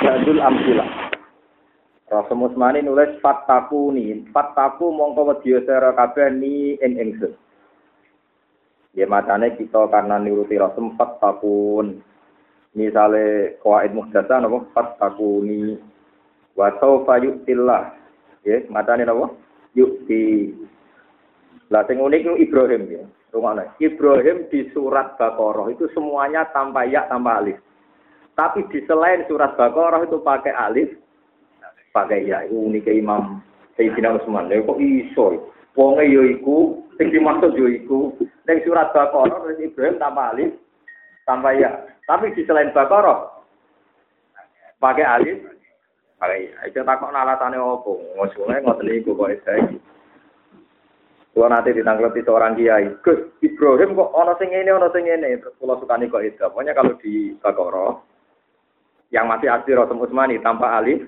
Jadul Amsilah. Rasul Musmani nulis fattaku ni, fattaku mongko wedya sira kabeh ni ing ingsun. Ya matane kita karena nuruti Rasul fattakun. Misale qawaid muhdasa napa fattakuni wa sawfa yu'tillah. Ya, matane napa? Yu'ti. Lah sing unik itu Ibrahim ya. Rungokno. Ibrahim di surat Baqarah itu semuanya tanpa ya tanpa alif. Tapi di selain surat Baqarah itu pakai alif, pakai ya. Itu unik Imam Sayyidina Utsman. Lha kok iso? Wonge yo iku, sing dimaksud yo iku. Ning surat Baqarah Ibrahim tanpa alif, tanpa ya. Tapi di selain Baqarah pakai alif, pakai ya. Itu takok alasane opo? Ngosone ngoten niku kok saya. Kalau nanti ditanggapi seorang kiai, Gus Ibrahim kok ono sing ini, ono sing ini, terus pulau sukani kok itu. Pokoknya kalau di Bagoro, yang masih asli Rasul Utsmani tanpa alif,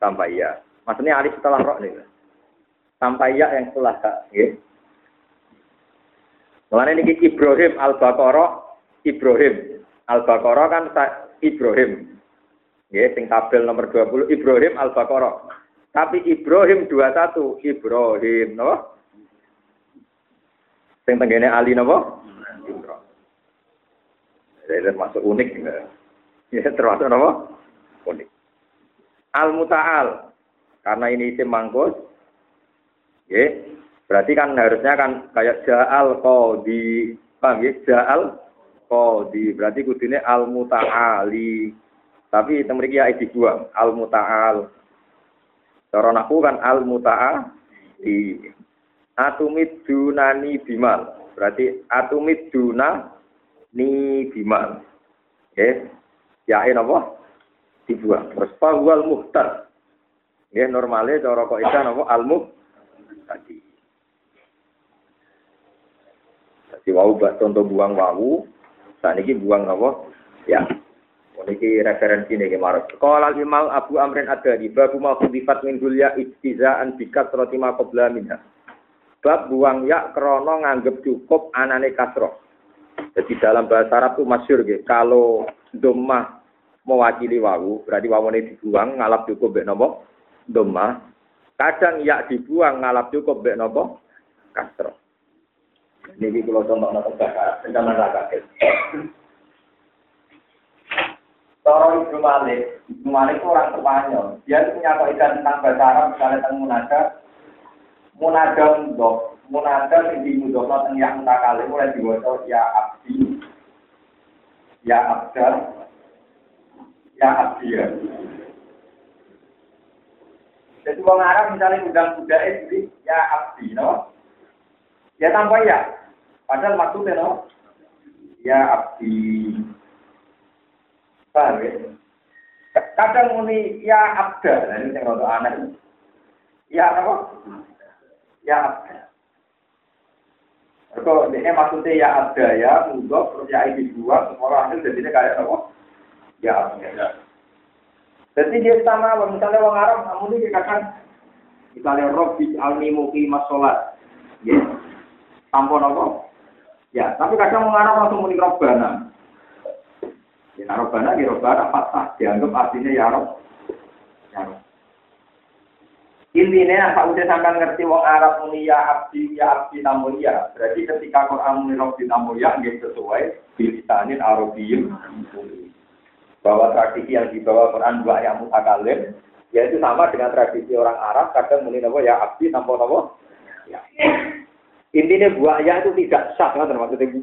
tanpa iya. Maksudnya alif setelah roh nih. Tanpa iya yang setelah kak. Ya. Mulanya ini Ibrahim al Baqarah, Ibrahim al Baqarah kan Ibrahim. Ya, sing tabel nomor 20 Ibrahim al Baqarah. Tapi Ibrahim 21 Ibrahim, no? Sing tenggene Ali napa? Jadi termasuk unik ya termasuk napa? Unik. Al mutaal karena ini isim mangkus. Ya, berarti kan harusnya kan kayak ja'al qadi. Paham ya? Ja'al qadi. Berarti kudune al mutaali. Tapi temriki ya dibuang al mutaal. Cara naku kan al mutaali. atumid dunani bimal. Berarti atumid duna ni bimal. Ya ini apa? Dibuang. Terus pahwal muhtar. Ya normalnya cara kok itu apa? Al tadi. Jadi wau contoh buang wau. Ini buang apa? Ya. Ini referensi nih kemarin. Kalau Imam Abu Amrin ada di babu mau khudifat min dulya istizaan bikat roti makobla minha. Bab buang ya krono nganggep cukup anane kasroh. Jadi dalam bahasa Arab itu masyur gitu. Kalau domah mewakili wawu, berarti wawu ini dibuang ngalap cukup bek nopo domah. Kadang ya dibuang ngalap cukup bek nopo kasroh. Ini kalau contoh nopo bahasa, jangan kaget. Toro Ibnu Malik, Ibnu Malik orang Spanyol. Dia punya kaidah tentang bahasa Arab, misalnya tentang munada, munada mudok, munada sing dimudok teng yang mutakale mulai diwaca ya abdi, ya abdal, ya abdiya. Jadi orang Arab misalnya undang budaya jadi ya abdi, no? Ya tanpa ya. Padahal maksudnya no? Ya abdi. Paham ya? Kadang muni ya abda, nah ini yang rada aneh. Ya apa? Ya abda. Kalau ini maksudnya ya abda ya, mudok, terus ya ini dua, semua hasil jadinya kayak apa? Ya abda. Jadi dia sama, misalnya orang Arab, namun ini dikatakan, misalnya Robi almi muki masolat, ya, tampon apa? Ya, tapi kadang orang Arab langsung muni Robbana. Ya, Robbana, ya Robbana, patah, dianggap artinya ya Rob. Ya Rob. Intinya apa udah sampai ngerti wong Arab muni ya abdi ya abdi namun ya. Berarti ketika Quran muni Robbi namun ya, dia sesuai bilisanin Arabiyyun bahwa tradisi yang dibawa Quran dua yang mutakalim yaitu sama dengan tradisi orang Arab kadang muni napa ya abdi tanpa napa. Ya. Intinya buaya itu tidak sah kan maksudnya.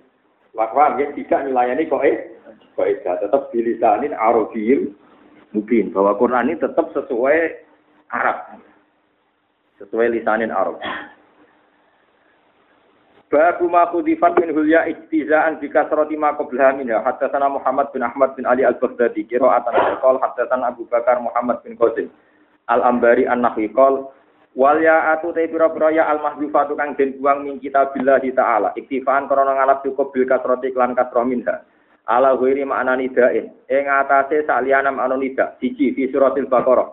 Wakwa ya tidak melayani kok eh kok tetap bilisanin Arabiyyun mungkin bahwa Quran ini tetap sesuai Arab. Sesuai lisanin Arab. Babu ma khudifat min hulya ijtizaan bi kasrati ma qablaha minha. Haddatsana Muhammad bin Ahmad bin Ali Al-Baghdadi qira'atan qol haddatsana Abu Bakar Muhammad bin Qasim Al-Ambari An-Nahwi qol. Wal ya'atu ta pira-pira ya al-mahdhufatu kang den buang min kitabillah taala. Iktifaan krana ngalap cukup bil kasrati lan kasrah minha. Ala ghairi makna nidain. Ing atase saliyana makna nida siji fi suratil baqarah.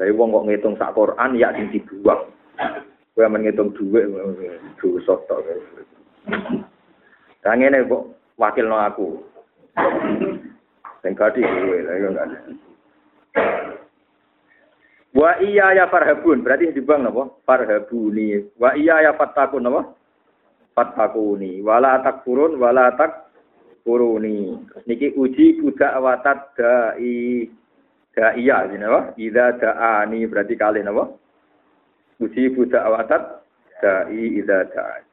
Lha wong kok ngitung sak Quran ya sing dibuang Kowe menghitung duit, dosa tok. Lah ngene kok wakilno aku. Sing gadi kowe, lha yo enggak. Wa iya ya farhabun, berarti dibang napa? Farhabuni. Wa iya ya fattakun napa? Fattakuni. Wala takfurun wala takfuruni. Niki uji budak watat dai iya ini napa? Idza da'ani berarti kali napa? Uji budak watat dai idza da'ani.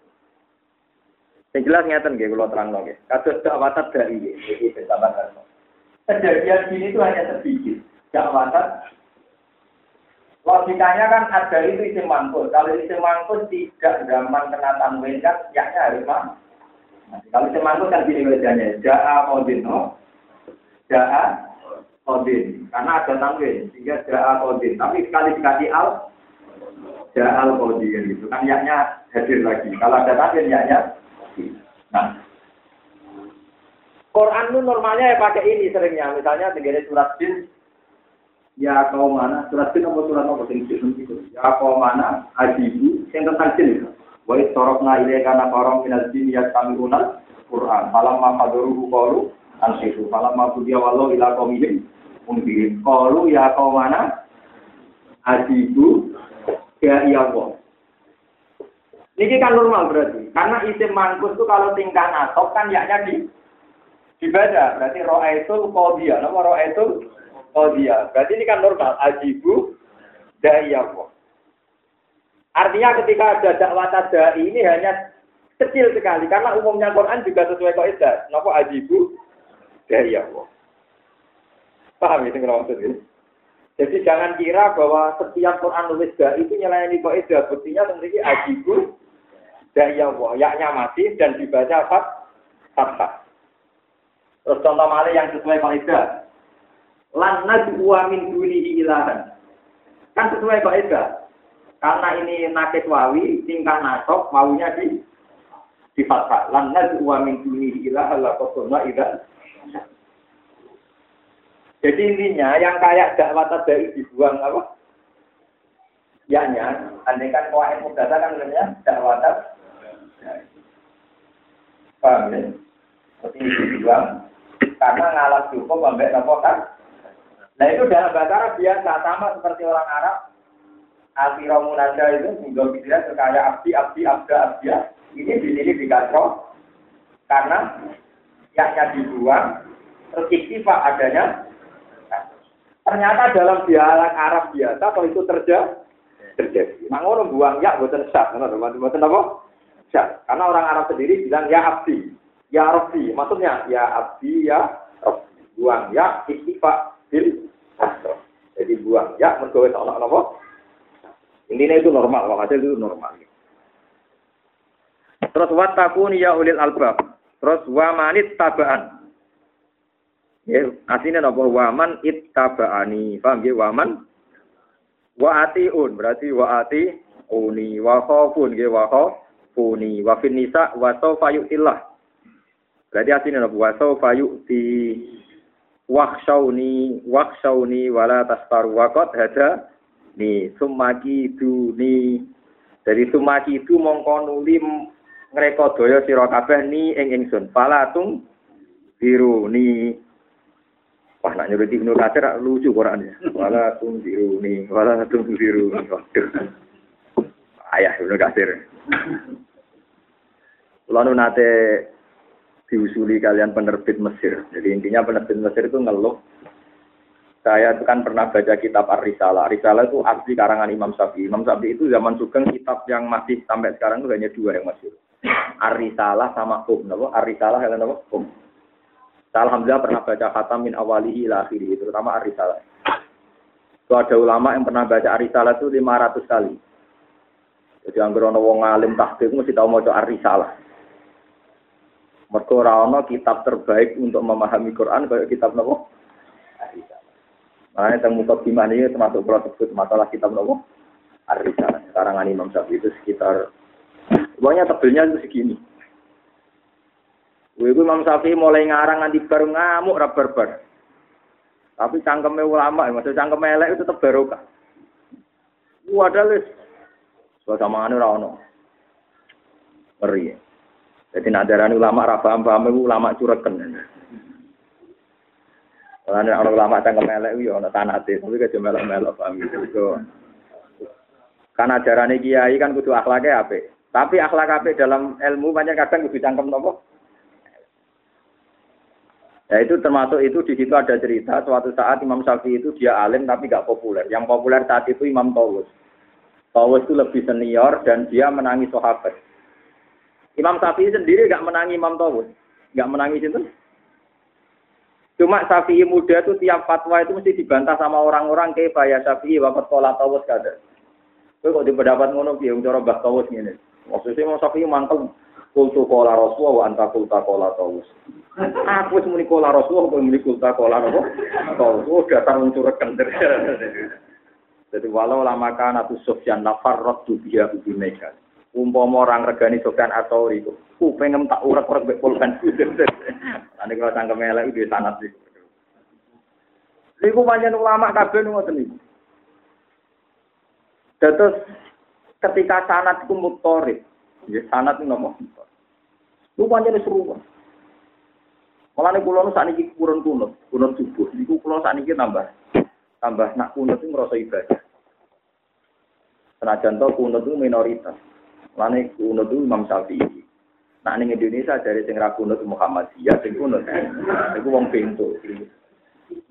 Yang jelas ngeten kula terangno nggih. Kados dakwatat dai nggih iki bersama Kejadian ini itu hanya sedikit. Dakwatat Logikanya kan ada itu mangkut. Kalau isim mangkut tidak zaman kena tanwin kan yaknya harus mah. Kalau mangkut kan gini wajahnya. Ja'a kodin. No? Ja'a kodin. Karena ada tanwin. Sehingga ja'a kodin. Tapi sekali dikasih al. Ja'a al kodin. Gitu. Kan yaknya hadir lagi. Kalau ada tanwin yaknya. Nah. Quran itu normalnya ya pakai ini seringnya. Misalnya tinggal surat jin ya kau mana surat itu apa surat apa sing itu ya kau mana ajibu yang tentang jin itu wa sorokna ile kana korong minal jin ya kami unal Quran malam ma kadoru qalu ansifu malam ma dia walau ila qaumihim unbirin qalu ya kau mana ajibu ya iya kok ini kan normal berarti karena isim mangkus itu kalau tingkah nasab kan yaknya di dibaca berarti roa itu dia nama roa itu Oh dia, berarti ini kan normal. Ajibu da'iyahu. Artinya ketika ada dakwah tadai ini hanya kecil sekali. Karena umumnya Quran juga sesuai kaidah. Napa ajibu da'iyahu. Paham ini kalau maksud ini? Jadi jangan kira bahwa setiap Quran nulis da itu nyelayani kaidah. Buktinya tentunya ajibu da'iyahu. Yaknya masih dan dibaca fathah. Terus contoh malih yang sesuai kaidah lan najwa min dunihi ilahan. Kan sesuai kok kaidah. Karena ini nakit wawi, tingkah nasok, wawunya di di fathah. Lan najwa min dunihi ilahan la ida. Jadi intinya yang kayak dakwah dari dibuang apa? Ya nya, andai kan kuahin mudata kan namanya dakwah Paham ya? Seperti dibuang karena ngalah cukup sampai nopo kan Nah itu dalam bahasa Arab biasa sama seperti orang Arab. Alfiro munada itu hingga pikiran sekaya abdi, abdi, abda, abdia. Ini di sini dikasro karena yaknya dibuang, terus adanya. Ternyata dalam dialek Arab biasa kalau itu terjadi, terjadi. Mangono buang ya buatan sah, buatan apa? Karena orang Arab sendiri bilang ya abdi, ya rabbi. Maksudnya ya abdi, ya. Buang ya iktifa bil jadi buang ya mergo wis ana? Intinya itu normal, hasil itu normal. Terus watakuni ya ulil albab. Terus wamanit tabaan. Ya, aslinya napa waman ittaba'ani. Paham ya? Waman? Wa atiun berarti wa ati uni wa khafun nggih wa khafuni wa fin wa sawfa yu'tillah. Berarti aslinya napa wa sawfa yu'ti wakshauni wakshauni wala tasfaru. Wakot hada ni. Sumaki ni. Dari sumaki itu mongko nuli ngreka daya sira kabeh ni ing ingsun. Falatung biru ni Wah, nak nyuruh Ibnu Katsir lucu Quran ya. Wala tung biru ni, wala tung biru ni. Ayah Ibnu Katsir. Lalu nate diusuli kalian penerbit Mesir. Jadi intinya penerbit Mesir itu ngeluh. Saya itu kan pernah baca kitab Ar-Risalah. Ar-Risalah itu asli karangan Imam Syafi'i. Imam Syafi'i itu zaman Sugeng kitab yang masih sampai sekarang itu hanya dua yang masih. Ar-Risalah sama Hum. Ar-Risalah yang apa? Hum. Saya Alhamdulillah pernah baca khatam min awalihi ila akhiri, terutama Ar-Risalah. Itu ada ulama yang pernah baca Ar-Risalah itu 500 kali. Jadi anggaran wong alim tahqiq mesti tahu mau Ar-Risalah. Mergo ora ana kitab terbaik untuk memahami Quran kayak kitab nopo? Nah, yang muka gimana ini termasuk kalau sebut masalah kitab nopo? Ar-Risalah. Sekarang Imam Syafi'i itu sekitar pokoknya tebelnya itu segini. Gue Imam Syafi'i mulai ngarang nanti baru ngamuk rabar-bar. Tapi cangkeme ulama, maksud cangkem elek itu tetap barokah. Wadah les. Suasana anu ra ono. Ngeri. Ya. Jadi nadaran ulama ra paham-paham ulama cureken. Karena orang lama cangkem elek yo ana sanate, tapi kejo melok-melok paham gitu. Kan ajarane kiai kan kudu akhlaknya apik. Tapi akhlak apik dalam ilmu banyak kadang kudu cangkem nopo? Ya itu termasuk itu di situ ada cerita suatu saat Imam Syafi'i itu dia alim tapi gak populer. Yang populer saat itu Imam Tawus. Tawus itu lebih senior dan dia menangi sahabat. Imam Syafi'i sendiri gak menangi Imam Tawus. Gak menangi itu. Cuma Syafi'i muda itu tiap fatwa itu mesti dibantah sama orang-orang kayak ya Syafi'i wakat kola tawus kada. Kowe kok pendapat ngono wong cara Mbah Tawus ngene. Maksudnya mau Syafi'i mangkel kultu kola Rasulullah wa anta kulta kola tawus. Aku wis muni kola Rasulullah kok muni kulta kola apa? Tawus. Oh dasar wong cureken. Jadi walau lama kana tu Sufyan nafar rotu biya ubi mega. Umpama orang regani Sufyan atau itu, ku pengen tak urak-urak mbek pulpen. Ane kalau cangkem elek iki sanad iki. Iku pancen ulama kabeh ngoten niku. Ketika sanad iku mutorib, ya sanad itu nomor Lu pancen seru. Malah nih kulo saat ini kurun kunut, kunut subuh. Niku kulo saat ini tambah, tambah nak kunut itu merasa ibadah. Senajan to kunut itu minoritas. Malah nih kunut itu Imam Syafi'i. Nah ning Indonesia dari sing ra kunut Muhammadiyah sing kunut. Iku wong pintu.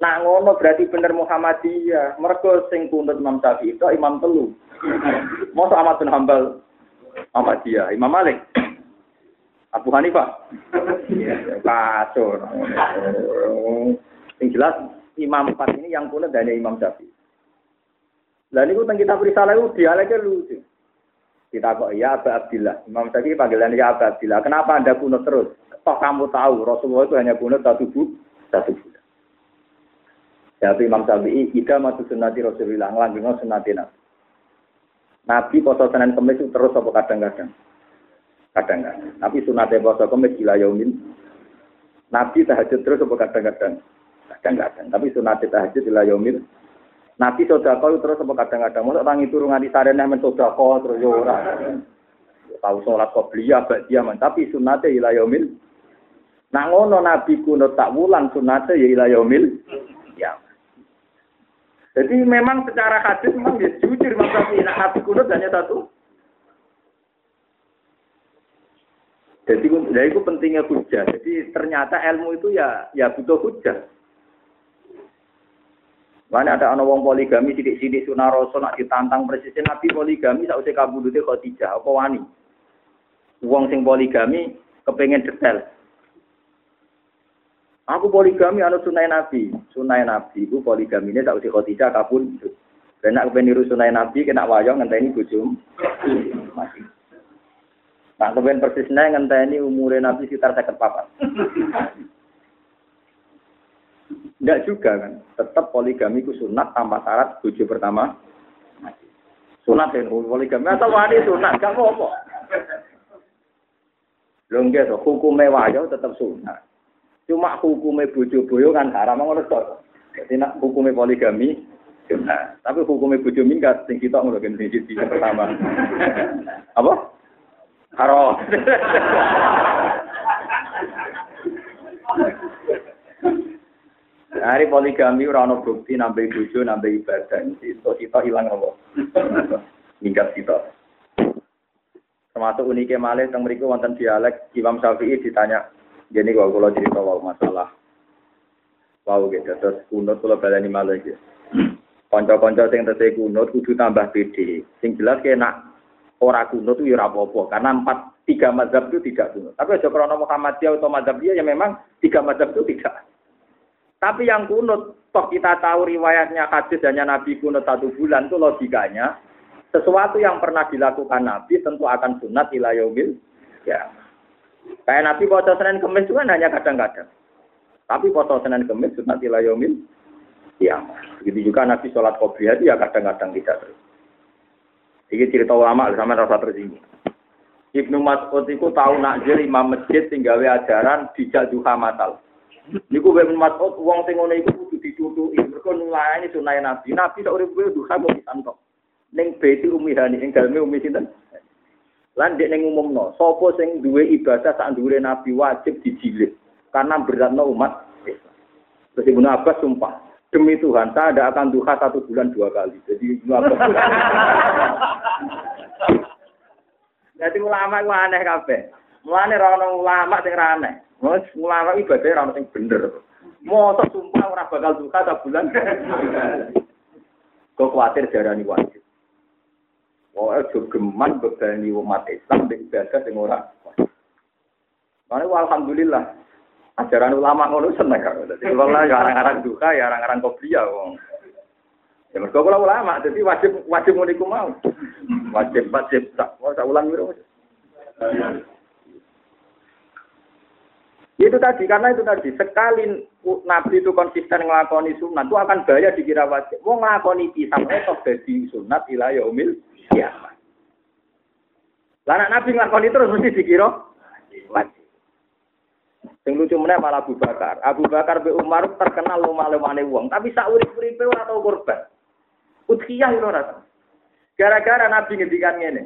Nah ngono berarti bener Muhammadiyah. Mergo sing kunut Imam Syafi'i itu imam telu. Mosok Ahmad bin Hambal Muhammadiyah, Imam Malik. Abu Hanifah. Kacau. Yang jelas Imam empat ini yang kunut dari Imam Syafi'i. Dan itu tentang kita berisalah itu dialeknya lucu. Kita kok ya Abu Abdillah. Imam Syafi'i panggilan ya Abu Abdillah. Kenapa Anda kuno terus? Toh kamu tahu Rasulullah itu hanya kuno satu bu, satu bulan. Jadi Imam Syafi'i ida matu sunnati Rasulullah ngelanggeng sunnati Nabi. Nabi poso Senin Kamis terus apa kadang-kadang. Kadang-kadang. Nabi sunatnya poso Kamis gila yaumin. Nabi tahajud terus apa kadang-kadang. Kadang-kadang. Tapi sunatnya tahajud gila yaumin. Nabi sodako terus apa kadang-kadang. Masa orang itu nganti sarene men sodako terus yo ora. Tahu sholat qobliyah bak dia tapi sunate ila yaumil. Nak ngono Nabi kuno tak wulan sunate ya ila yaumil. Jadi memang secara hadis memang dia jujur Syafi'i nak Nabi kuno hanya satu. Jadi, ya itu pentingnya hujah. Jadi ternyata ilmu itu ya ya butuh hujah. Mana ada anak wong poligami sidik-sidik sunah rasul nak ditantang presiden Nabi poligami sausé kabudute Khadijah apa wani. Wong sing poligami kepengen detail. Aku poligami anu sunai Nabi, sunai Nabi iku poligami ini tak usah Khadijah kabun. Dan nak niru sunai Nabi kena wayang ngenteni bojom. Mati. Nak kepengen persisnya ngenteni umure Nabi sekitar 54. Enggak juga kan. Tetap poligami ku sunat tanpa syarat bojo pertama. Sunat ya, poligami atau wani sunat, gak apa-apa. Lho to, hukume tetap sunat. Cuma hukume bojo boyo kan haram ngono to. Jadi nak hukume poligami sunat. Tapi hukume bojo minggat sing kita ngono kan sing pertama. Apa? Haram. Hari poligami ora ana bukti nambah bojo nambah ibadah. Itu kita hilang apa? Minggat kita. Termasuk uniknya malih teng mriku wonten dialek Imam Syafi'i ditanya, jadi kalau kalau cerita wow masalah wow gitu terus kunut kalau balani malih gitu. Konco-konco sing tesih kunut kudu tambah pede. Sing jelas kena ora kunut itu ya apa-apa karena empat tiga mazhab itu tidak kunut. Tapi aja karena Muhammadiyah atau mazhab dia ya memang tiga mazhab itu tidak. Tapi yang kunut, toh kita tahu riwayatnya hadis hanya Nabi kunut satu bulan itu logikanya sesuatu yang pernah dilakukan Nabi tentu akan sunat ilayomil. Ya. Kayak Nabi puasa Senin Kemis itu kan hanya kadang-kadang. Tapi puasa Senin Kemis sunat ilayomil. Ya. Begitu juga Nabi sholat qobliyah itu ya kadang-kadang tidak terus. Ini cerita ulama sama rasa tersinggung. Ibnu Mas'ud itu tahu nakjir imam masjid tinggal ajaran dijak duha matal. Niku Ibnu Mas'ud wong sing ngono iku kudu ditutuki. Mergo nulayani sunah Nabi. Nabi sak urip kuwi duha kok pisan kok. Ning beti umihani ing daleme umi sinten? Lan dek ning umumno, sapa sing duwe ibadah sak dhuwure Nabi wajib dijilid karena beratno umat Islam. Terus Ibnu Abbas sumpah, demi Tuhan saya tidak akan duha satu bulan dua kali. Jadi Ibnu Abbas. Jadi ulama itu aneh kabeh. Mulane ra ono ulama sing ra aneh. Wes ulama ibadah ra ono sing bener. Mosok sumpah ora bakal duha satu bulan. Kok khawatir jarani wajib. Oh, aja geman bebani umat Islam di ibadah sing ora. Mana alhamdulillah. Ajaran ulama ngono seneng kok. Dadi kula ya arang-arang duka ya arang-arang kopiah wong. Ya mergo kula ulama, jadi wajib wajib mau. Wajib wajib tak tak ulang wiro. Itu tadi, karena itu tadi, sekali Nabi itu konsisten ngelakoni sunat, itu akan bahaya dikira wajib. Mau ngelakoni pisang, itu jadi sunat ilayah umil kiamat. Lah Nabi nglakoni terus mesti dikira wajib. Sing lucu meneh malah Abu Bakar. Abu Bakar be Umar terkenal lumah-lumane wong, tapi sak urip-uripe ora tau korban. Udhiyah ora Gara-gara Nabi ngendikan ngene.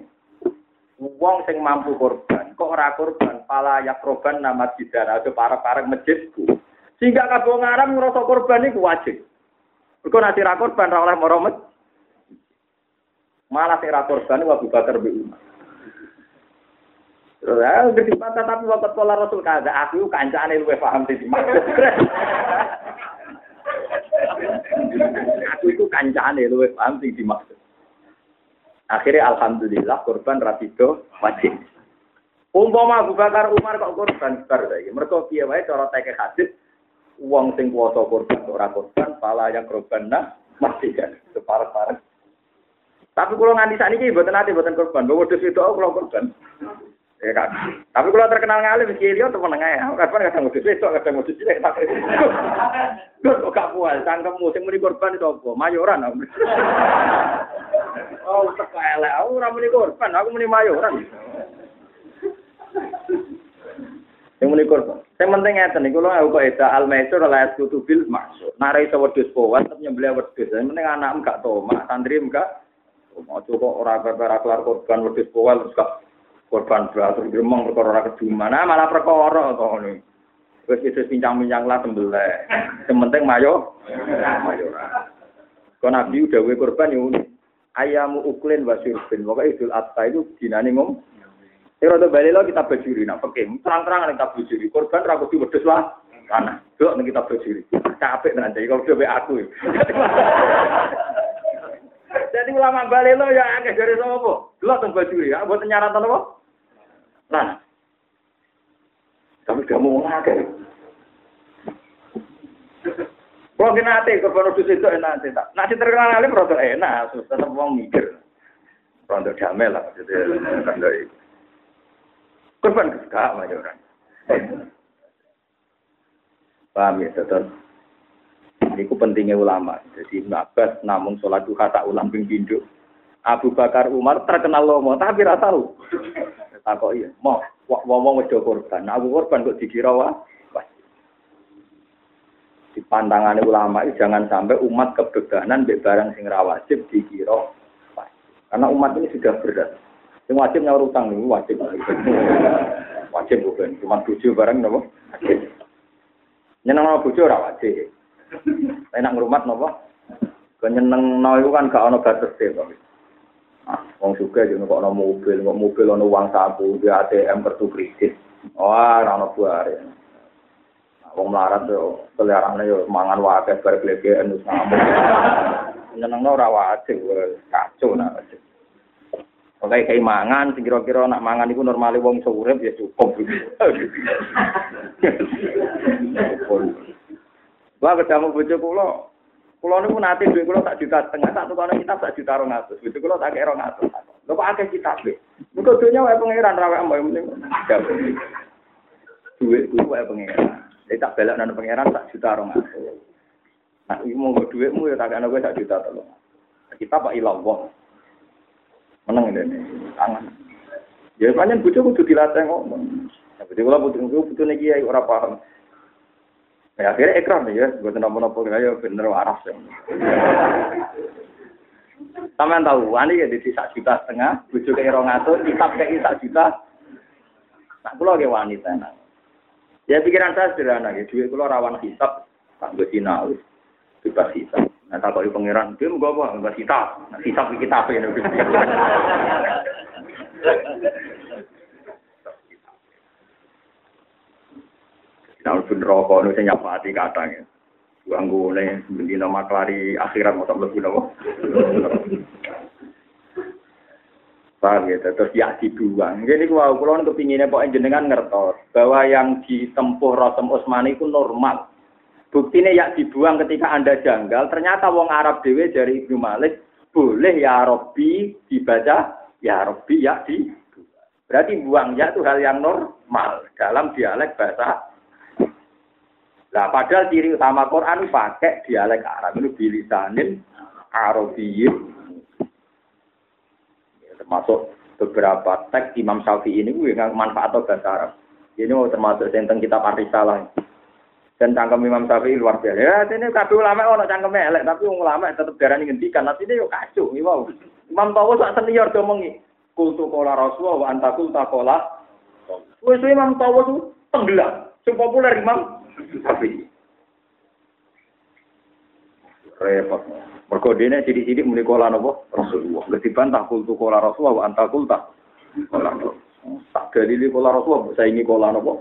Wong sing mampu korban, kok ora korban, pala ya korban nama didana ada para-para masjidku. Sehingga kabeh ngaram ngrasa korban iku wajib. Mergo nek ora korban ora oleh Malah sing ra korban Abu Bakar Umar. Ya ngerti patah tapi waktu pola Rasul kada aku kancane luwe paham sih maksud. aku itu kancane luwe paham sih dimaksud. Akhirnya alhamdulillah korban rapido wajib. Umpama Abu Bakar Umar kok korban bar saiki. Mergo piye wae cara teke hadis wong sing kuwasa korban ora korban pala yang korban nah mati kan separah-parah. Tapi kalau nganti saat ini buatan nanti buatan korban, bawa dus itu aku kalau korban. Ya kan. Tapi kalau terkenal ngalim kiri itu menengah ya. Kapan kadang modus itu, kadang modus itu. Gue kok gak puas, cangkemmu sing muni korban itu apa? Mayoran. Oh, teka elek. Aku ora muni korban, aku muni mayoran. Yang muni korban. Yang penting ngeten niku lho aku eda al-maisur la kutubil maksud. Nara iso wedhus powan tapi nyembelih wedhus. Yang penting anak enggak toma, santri enggak Mau kok ora perkara kelar korban wedhus powal terus gak korban beratur gremeng perkara ora keduman. Nah, malah perkara to ngono. Wis itu pincang-pincang lah sembelih. Yang penting mayo mayo ora. Kau nabi udah gue korban ya unik. Ayamu uklin wa syurbin. Pokoknya idul adha itu dinani ngom. Ini rada balik lo kita bajuri. Nah, oke. Terang-terang kita bajuri. Korban ragu di wedus lah. Tanah. Dok, kita bajuri. Capek nanti. Kalau coba aku. Jadi ulama balik lo ya akeh dari sapa? Delok teng bajuri ya, buat nyaratan apa? Nah. Tapi kamu mau akeh. Kalau kena hati, korban udus itu enak sih tak. Nasi terkenal alim rada enak, tetap mau mikir. Rondo damai lah, jadi kan dari korban gak majoran. Paham ya, tetap. Ini pentingnya ulama. Jadi namun sholat duha tak ulang ping. Abu Bakar Umar terkenal lomo, tapi rasa tahu. Tak kok iya, mau wong wedo korban. Nah, Abu korban kok dikira wah. Di pandangan ulama itu jangan sampai umat kebebanan be barang sing wajib dikira Karena umat ini sudah berat. Yang wajib nyaur utang ini wajib. wajib bukan. Cuma tujuh barang nopo. Nyenang bojo ora wajib. Enak ngrumat napa? Kenyeneng no iku kan gak ana batas Pak. Ah, wong suka yo kok ana mobil, kok mobil ana uang saku, di ATM kartu kredit. Wah, ora ana buare. Wong melarat yo selerane yo mangan wae bar glegeken wis ngamuk. Nyenengno ora wajib, kacau nak wajib. Oke, kayak mangan, kira-kira nak mangan itu normalnya wong seurep ya cukup. Wah ketemu bojo kula. Kula niku nate duit kula tak juta setengah, tak tukane kita tak juta 200. Bojo kula tak kira 200. Lho kok akeh kita be. Muga dunya wae pangeran ra wae mbok mending. Duit kuwi wae pangeran. Jadi tak belok nang pangeran tak juta 200. Nah, iki monggo duitmu ya tak ana kowe tak juta tolong. Kita pak ilallah. Meneng ini, tangan. Ya pancen bojo kudu dilatih ngomong. Nah, bojo kula butuh butuh niki ora paham. Ya akhirnya ekran ya, gue nopo-nopo ya bener waras ya. Sampeyan tahu, wani ya di sak juta setengah, bujuk ke rong atus, kitab kayak sak juta. Nak pulau ke wanita nah. Ya pikiran saya sederhana ya, duit kulo rawan hisap, Tak gue sinau, bebas hisab. Nah, tak kali pangeran, dia mau apa? Bebas hisab. Nah, kita apa ini? Nah, pun rokok nu sing. Ganggu nih, beli nama kelari akhirat mau tak lebih nama. Paham ya, terus ya dibuang. Jadi kalau kepinginnya pok jenengan ngertos bahwa yang ditempuh Rasul Utsmani itu normal. Buktinya ya dibuang ketika anda janggal. Ternyata wong Arab dewe dari Ibnu Malik boleh ya Robbi dibaca ya Robbi ya di. Berarti buang ya itu hal yang normal dalam dialek bahasa. Nah, padahal ciri utama Quran pakai dialek Arab itu bilisanin Arabiyyin termasuk beberapa teks Imam Syafi'i ini gue nggak manfaat atau bahasa Arab. Ini mau termasuk tentang kitab Arisalah. Dan cangkem Imam Syafi'i luar biasa. Ya, ini kabeh ulama ono cangkeme elek, tapi ulama tetap darani ngendikan. Nanti dia yo kacau, wow. Imam Tawo sak senior do mengi. Kultu kola Rasulullah wa anta kulta kola. Wis Imam Tawo itu tenggelam. Sing populer Imam Syafi'i. Repot. Mergo sidik-sidik muni kola napa? Rasulullah. Wis dibantah kultu kola Rasulullah wa anta kulta. Kola Tak dalili kola Rasulullah saya ini kola napa?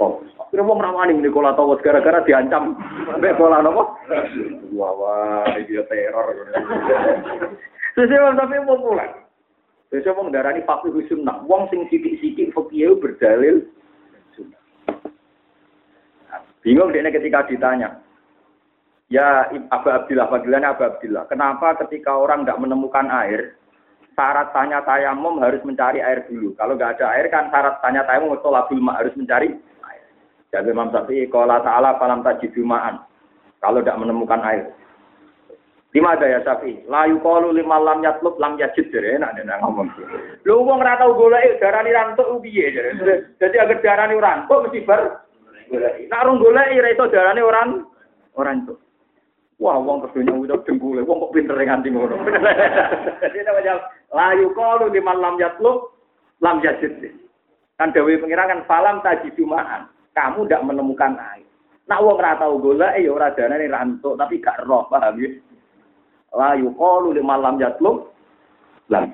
Oh, kira wong ramani muni kola tawas gara-gara diancam mbek kola napa? Wah, wah, dia teror. Sesuk tapi populer. Sesuk wong darani fakih sunnah. Wong sing sidik-sidik fakih berdalil. Bingung dia ketika ditanya, Ya Abu Abdillah, panggilannya Abu Abdillah. Kenapa ketika orang nggak menemukan air, syarat tanya tayamum harus mencari air dulu. Kalau nggak ada air kan syarat tanya tayamum tolabul ma harus mencari air. Jadi Imam Syafi'i kalau Ta'ala falam tajidumaan. Kalau tidak menemukan air. Lima ada ya Syafi'i. Layu kalu lima lam yatlub lam yajid. Jadi enak dia ngomong. Lu wong ora tau golek darani rantuk piye jadi. agar darani rantuk mesti bar golek. Nak rung golek ora iso darani orang orang itu. Wah, wong kedunya udah dengkule, wong kok pinter nganti ngono. Jadi namanya layu kalu di malam yatlub lam yajid. Kan dewi pengirangan falam tajidumaan. Kamu tidak menemukan air. Nak wong ora tau golek ya ora darane rantuk tapi gak roh, paham ya? Layu kalu di malam yatlub lam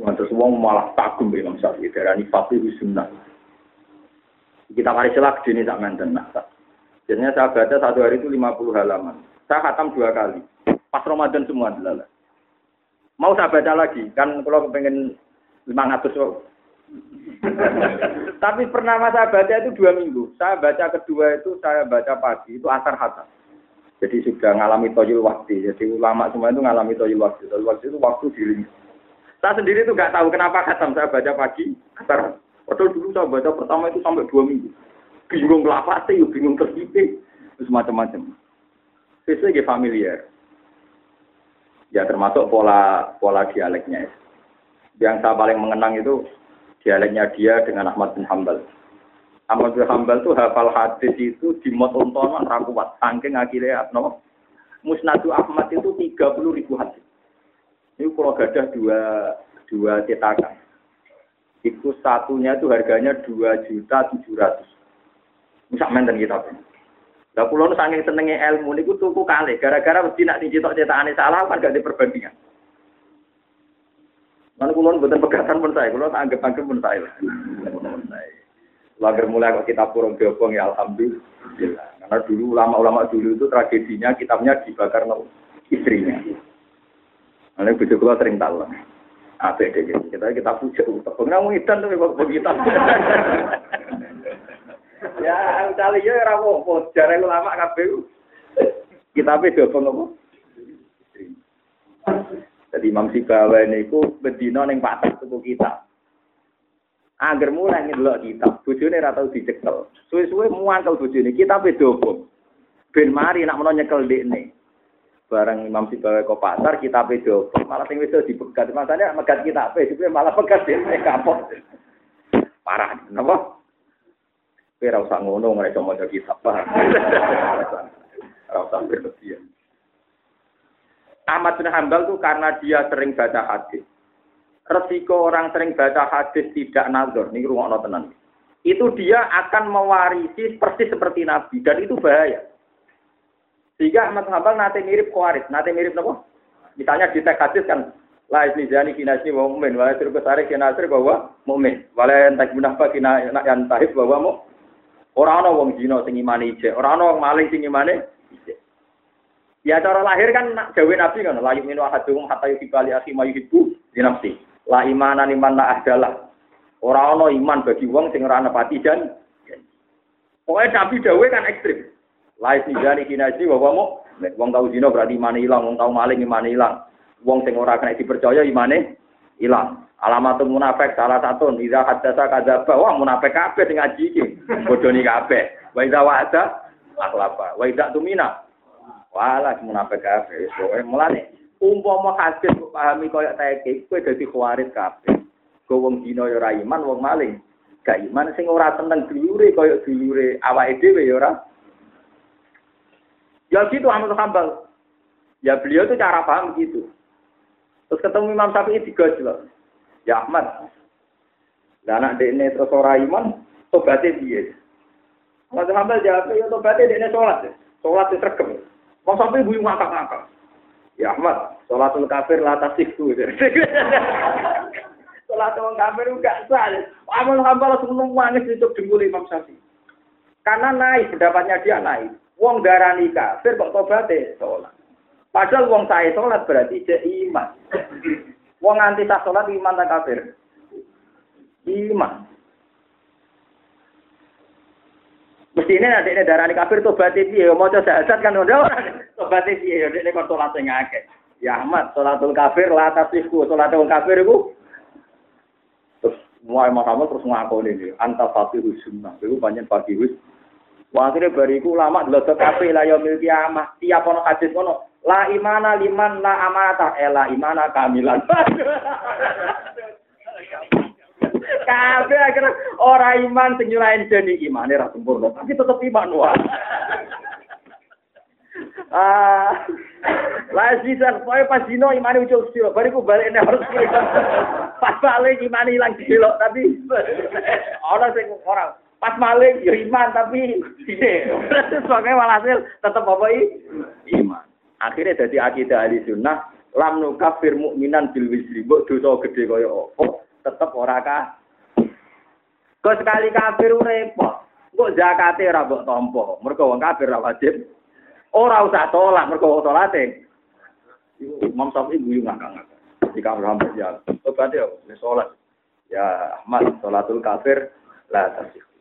Wah, terus wong malah kagum Imam Syafi'i darani faqih sunnah. Kita mari celak dene sak menten nak. Jadinya saya baca satu hari itu 50 halaman. Saya khatam dua kali. Pas Ramadan semua adalah. Mau saya baca lagi, kan kalau pengen 500 oh. Tapi pernah saya baca itu dua minggu. Saya baca kedua itu saya baca pagi, itu asar khatam. Jadi sudah ngalami toyul waktu. Jadi ulama semua itu ngalami toyul waktu. Toyul waktu itu waktu diri. Saya sendiri itu nggak tahu kenapa khatam. Saya baca pagi, asar. Padahal dulu saya baca pertama itu sampai dua minggu bingung sih, bingung tersipi, terus macam-macam. Itu lagi familiar. Ya termasuk pola pola dialeknya. Yang saya paling mengenang itu dialeknya dia dengan Ahmad bin Hambal. Ahmad bin Hambal tuh hafal hadis itu di motontonan rakuat. Saking akhirnya no, Musnadu Ahmad itu 30 ribu hadis. Ini kalau gadah dua dua cetakan. Itu satunya itu harganya dua juta tujuh ratus. Sak menten kita. Lah kula nu saking senenge ilmu niku tuku kalih gara-gara mesti nak dicetok cetakane salah kan gak diperbandingan. Mana kula mboten pegatan pun saya, kula anggap anggap pun saya. Lager mulai kok kita purung diobong ya alhamdulillah. Karena dulu ulama-ulama dulu itu tragedinya kitabnya dibakar no istrinya. Lalu bujuk sering tahu. Apa deh kita kita puja, tapi nggak mau idan tuh begitu. Ya, kali ya ora apa-apa, jare ulama kabeh. Kitabe dobong apa? Jadi Imam Sibawa niku bedino ning pasar tuku kita. Agar mulai ndelok kitab, bojone ora tau dicekel. Suwe-suwe muangkel bojone, kitabe dobong. Ben mari nak menawa nyekel dekne. Barang Imam Sibawa ke pasar, kita dobong. Malah sing wis dipegat, masane megat kitabe, malah pegat dekne kapok. Parah, napa? Kowe ora usah ngono ora iso maca kitab, paham? Ora usah berlebihan. Ahmad bin Hambal tuh karena dia sering baca hadis. Resiko orang sering baca hadis tidak nazar, nih rumah tenan. Itu dia akan mewarisi persis seperti Nabi dan itu bahaya. Sehingga Ahmad Hambal nanti mirip Khawarij, nanti mirip apa? Misalnya di teks hadis kan La isnizani kinasni wa mu'min, wa yasir kesari kinasir bahwa mu'min. Wala yang tak munafak kina yang tahib bahwa mu. Orang ana wong zina sing imane ijek, ora ana wong maling sing imane ijek. Ya cara lahir kan jawe Nabi kan, la yu'minu ahadukum hatta yuhibbali akhi ma yuhibbu di nafsi. La imanan iman la ahdalah. Ora ana iman bagi wong sing ora nepati jan. Pokoknya Nabi dawe kan ekstrim. La isnizani kinasni bahwa mu. Wong tau zina berarti imane ilang, wong tau maling imane ilang. Wong sing ora kena dipercaya imane ilang. Alamatul munafik salah satu idza hadatsa kadzaba wah munafik kabeh sing ngaji iki. Bodoni kabeh. Wa idza wa'ada akhlafa. Wa idza tumina wala munafik kabeh. Pokoke mulane umpama hadis kok pahami koyo teke kowe dadi khawarit kabeh. Go wong dina ya ora iman, wong maling gak iman sing ora tenang dulure koyo dulure awake dhewe ya ora. Ya gitu Ahmad Hambal. Ya beliau itu cara paham gitu. Terus ketemu Imam Syafi'i digojlok. Ya Ahmad. Lah anak dekne terus ora iman, tobaté piye? Ahmad Hambal jawab, ya tobaté dekne salat. Salat itu regem. Imam Syafi'i buyu ngakak-ngakak. Ya Ahmad, salatul kafir la tasihku. Salat wong kafir enggak sah. Ahmad Hambal langsung nangis itu dengkul Imam Syafi'i. Karena naik, pendapatnya dia naik. Wong darani kafir kok tobaté salat. Padahal wong sae salat berarti cek iman. Wong anti sah salat iman tak kafir. Iman. Mestine nek nek darani kafir ya maca syahadat kan ora tobat piye ya nek kok salat sing akeh. Ya Ahmad salatul kafir la tasihku salat wong kafir iku terus mulai Muhammad terus ngakoni iki anta fatihu sunnah iku banyak fakihus Wah, akhirnya bariku lama delok kabeh la yaumil kiamah. Tiap ono hadis ngono, La imana liman la amata, eh la imana kamilan. Kabeh akhirnya ora iman sing nyurain jadi iman ra sempurna, tapi tetep iman wae. Ah, lah sisa pokoke pas dino imane ucul sira, bariku balik nek harus pas balik imane ilang delok tapi ora sing ora pas maling ya iman tapi piye. Sebagai walhasil tetep apa iman. Akhirnya jadi akidah ahli sunnah lam nukafir mukminan bil wisri mbok dosa gede kaya apa tetep ora kah. Kok sekali kafir repot. Kok zakate ora mbok tampa. Mergo wong kafir ora wajib. Ora usah tolak mergo salate. Imam Syafi'i guyu ngakak-ngakak. Jika Muhammad ya, obat ya, sholat. Ya Ahmad, sholatul kafir, la tasih.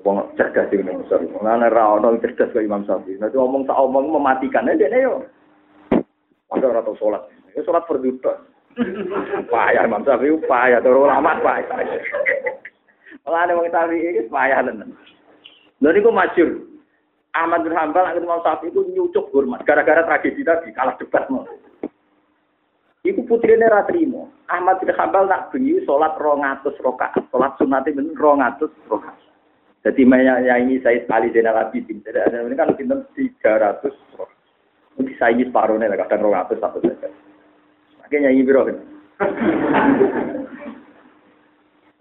Wong cerdas iki Imam Syafi'i. Mulane ra ono cerdas kaya Imam Syafi'i. Nek ngomong tak omong mematikan aja dene yo. Ada ora tau salat. Ya salat perduta. Payah Imam Syafi'i payah terus ulama payah. Mulane wong Syafi'i iki payah tenan. Lha niku masyhur. Ahmad bin Hambal nek Imam Syafi'i itu nyucuk hormat gara-gara tragedi tadi kalah debat mau. Iku putrine ra trimo. Ahmad bin Hambal nak bengi salat 200 rakaat. Salat sunate ben 200 rakaat. Jadi ya ini saya sekali Zainal Abidin. Jadi ada ini kan. Mungkin saya ini separuhnya lah, kadang dua ratus satu saja. Makanya nyanyi biro kan.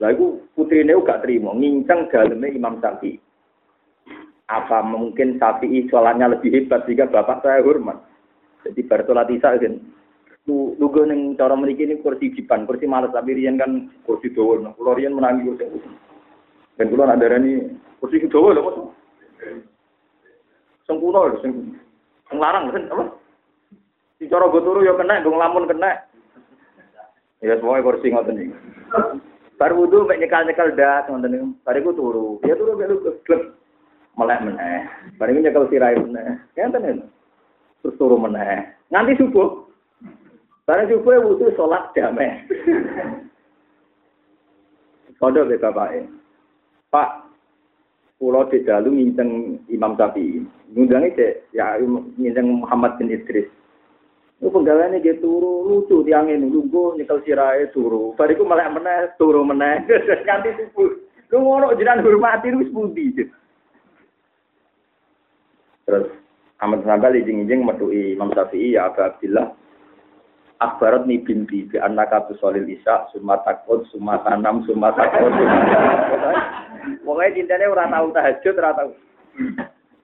Lalu ini gak terima, ngincang dalamnya Imam Syafi'i. Apa mungkin Syafi'i sholatnya lebih hebat jika bapak saya hormat. Jadi bersolat isya kan. Lugu neng cara memiliki ini kursi jipan, kursi malas tapi rian kan kursi doa. Nah, kalau rian kursi dan kalau ada ini kursi Jawa lho, kok. Sempurna lho, sing larang kan apa? Di cara gue turu ya kena, gue ngelamun kena. Ya semuanya kursi ngoten iki. Bar wudu mek nyekal-nyekal dak ngoten niku. Bar iku turu. Ya turu mek lu klep melek meneh. Bar iku nyekel sirai meneh. Ngenten Terus turu meneh. Nganti subuh. Bareng subuh wudu salat damai. Kodok be bapake. Pak, pulau di dalu nginceng Imam Syafi'i. Ngundangnya cek, ya nginceng Muhammad bin Idris. Itu penggawaannya dia turu, lucu tiang ini, nunggu nyekel sirai turu. Bariku malah meneh, turu meneh, ganti subuh. Lu ngono jiran hormati lu budi. Terus Ahmad Sambal izin-izin metui Imam Syafi'i ya Abu Abdillah akbarat ni binti bi annaka tusolil isya summa takut summa tanam summa takut pokoknya cintanya ora tahu tahajud ora tahu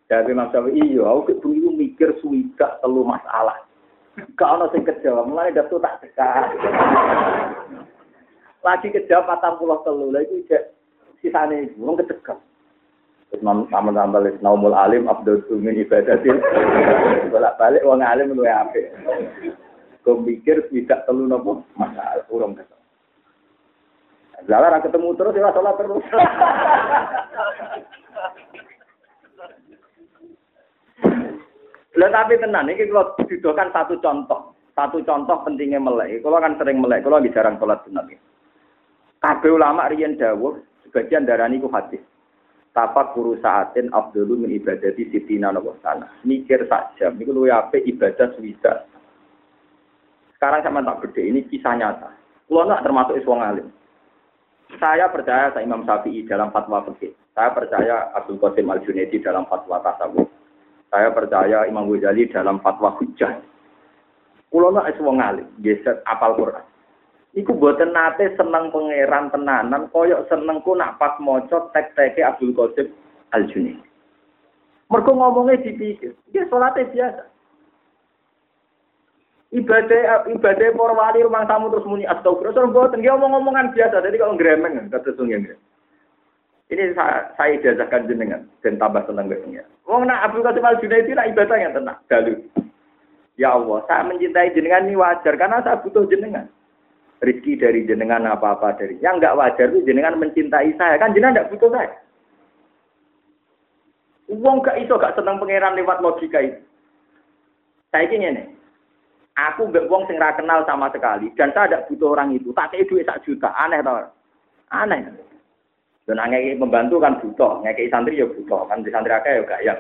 Jadi Imam Syafi'i, iya, aku itu mikir suwida telu masalah. Gak ono sing kejawab, mulai datu tak dekat. Lagi kejawab patang pulau telu, lagi cek sisane ibu, wong. Terus nama tambah naumul alim abdul min ibadatin. Bolak balik wong alim luwe apik. Kau tidak telu nopo masalah urung kesel. Lala ketemu terus ya salah terus. Lah tapi tenan iki kalau didokan satu contoh. Satu contoh pentingnya melek. Kalau kan sering melek, kalau lagi jarang sholat sunat. Kabeh ulama riyen dawuh sebagian darani ku hadis. Tapak guru saatin abdulu min ibadati sitina nopo sana. Mikir sak jam niku luwih ibadah swida. Sekarang sama tak gede, ini kisah nyata. Kulo nak termasuk iswong alim. Saya percaya saya Imam Syafi'i dalam fatwa fikih. Saya percaya Abdul Qasim Al Junaidi dalam fatwa tasawuf. Saya percaya Imam Ghazali dalam fatwa hujah. Kulo nak alim, geset apal Quran. Iku buatan nate seneng pangeran tenanan, koyok senengku nak pas moco tek-teke Abdul Qasim Al Junaidi. Mereka ngomongnya dipikir, dia sholatnya biasa. Ibadah ibadah para wali rumah tamu terus muni astagfirullah. Terus buatan dia ngomong-ngomongan biasa. Jadi kalau ngeremeng kata sungguh ini saya, saya ijazahkan jenengan dan tambah senang besoknya. Wong nak Abdul Qasim Al Junaidi nak ibadah yang tenang. Dalu. Ya Allah, saya mencintai jenengan ini wajar karena saya butuh jenengan. Rizki dari jenengan apa-apa dari. Yang enggak wajar itu jenengan mencintai saya. Kan jenengan enggak butuh saya. Wong gak iso gak seneng pangeran lewat logika itu. Saya ingin nih. Aku gak wong sing kenal sama sekali dan saya tidak butuh orang itu. Tak kayak duit sak juta, aneh tau. Aneh. Dan ngekei pembantu kan butuh, ngekei santri ya butuh, kan di santri akeh ya gak yang.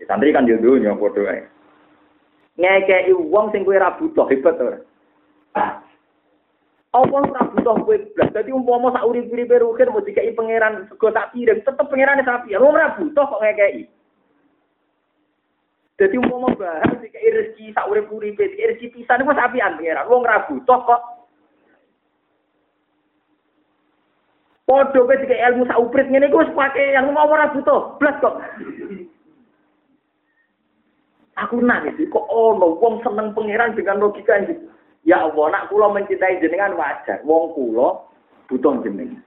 Di santri kan yo dunya padha ae. Ngekei wong sing kowe ora butuh hebat ora. Apa ora butuh kowe blas. Dadi umpama sak urip-uripe rukin mau dikei pangeran sego tak kirim, tetep pangerane sapi. Ora butuh kok ngekei. Jadi umpama bahas dikei rezeki sak urip-uripe, dikei rezeki pisan iku sapian pangeran. Wong ora butuh kok Podo kowe dikek ilmu sak iku wis pake yang mau ora butuh, blas kok. Aku iki kok ono wong seneng pangeran dengan logika ini. Ya Allah, nak kula mencintai jenengan wajar. Wong kula butuh jenengan.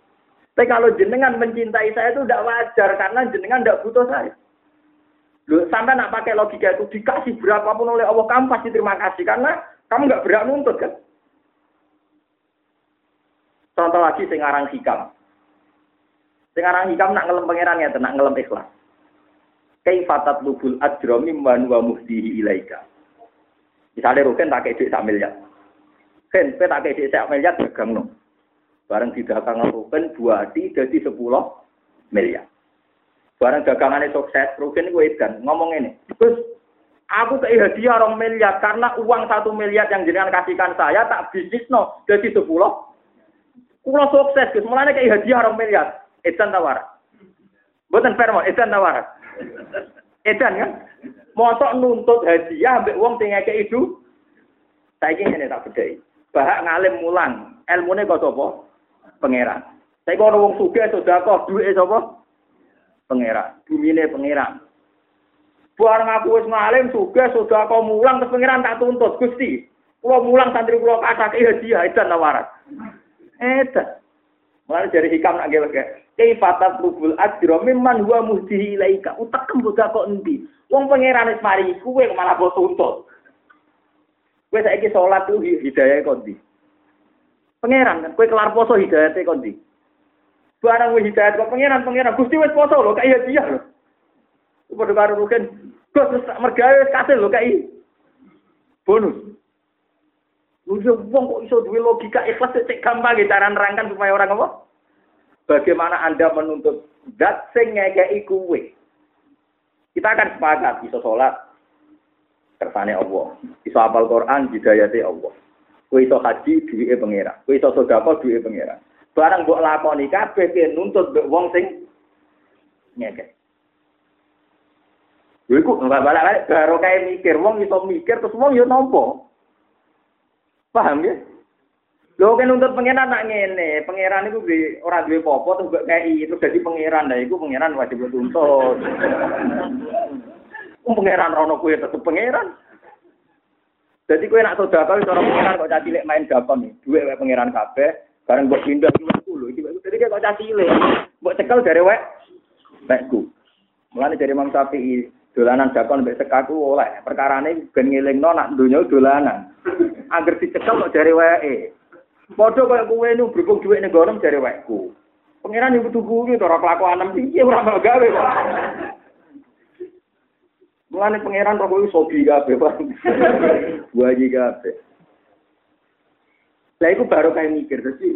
Tapi kalau jenengan mencintai saya itu tidak wajar karena jenengan tidak butuh saya. Lu sampai nak pakai logika itu dikasih berapapun oleh Allah kamu pasti terima kasih karena kamu nggak berhak nuntut kan. Contoh lagi sekarang hikam. Sekarang hikam nak ngelem pangeran ya, nak ngelem ikhlas. Kaifatat lubul ajro mimman wa muhdihi ilaika. Misalnya Rukin tak kayak sak miliar. Ken, pe tak kayak sak miliar dagang no. Barang di dagangan Rukin buati jadi sepuluh miliar. Barang dagangannya sukses, Rukin gue edan ngomong ini. Terus aku kayak hadiah orang miliar karena uang satu miliar yang jenengan kasihkan saya tak bisnis no jadi sepuluh. Kulo sukses, Gus. Mulane kayak hadiah orang miliar. Edan tawar. Bukan firman, edan tawar. Edan kan? Mosok nuntut hadiah ambek wong sing ngekek itu. Saiki ngene tak bedheki. Bahak ngalim mulang, ilmune kok sapa? Pangeran. Saiki ana wong sugih sedekah duwe sapa? Pangeran. Bumine pangeran. Barang aku wis ngalim sugih sedekah mulang terus pangeran tak tuntut Gusti. Kula mulang santri kula kasake hadiah edan tawaran. Edan. Mulai dari hikam nak gawe kayak kaifatat rubul ajro mimman huwa muhdihi ilaika utak kembuka kok endi wong pangeran wis mari kuwe malah kok tuntut kowe saiki salat tuh hidayah kok endi pangeran kan kowe kelar poso hidayah kok endi barang wis hidayah kok pangeran pangeran Gusti wis poso lho kaya dia lho padha karo rugen Gus mergawe wis kasil lho kai bonus Lu wong kok iso duwe logika ikhlas cek gampang cara nerangkan supaya orang apa? Bagaimana Anda menuntut zat sing ngekeki kuwe? Kita akan sepakat iso salat kersane Allah. Iso apal Quran hidayate Allah. Kowe iso haji duwike pangeran. Kowe iso sedekah duwike pangeran. Barang mbok lakoni kabeh nuntut mbek wong sing ngekeki. Lha iku balik-balik baru kayak mikir, wong iso mikir terus wong yo nampa. Paham ya? Lho kan nuntut pangeran nak ngene, pangeran iku di ora duwe apa terus gak kei terus dadi pangeran. Lah iku pangeran wajib tuntut. Wong pangeran rono kuwi tetep pangeran. Jadi kowe nak sedekah cara pangeran kok caci main dakon nih. Duwe wae pangeran kabeh, bareng mbok pindah 10 iki. Jadi kok caci cilik. Mbok cekel dari wae wekku. Mulane dari Imam Syafi'i dolanan dakon mbek sekaku oleh. Perkarane ben ngelingno nak donya dolanan. Angger dicekel kok dari wae. Padha kaya kowe nu berhubung dhuwit ning gono jare wekku. Pangeran yang butuh kuwi to ora kelakuan piye ora gawe kok. Mulane pangeran kok sobi kabeh, Pak. Waji kabeh. Lah iku baru kayak mikir dadi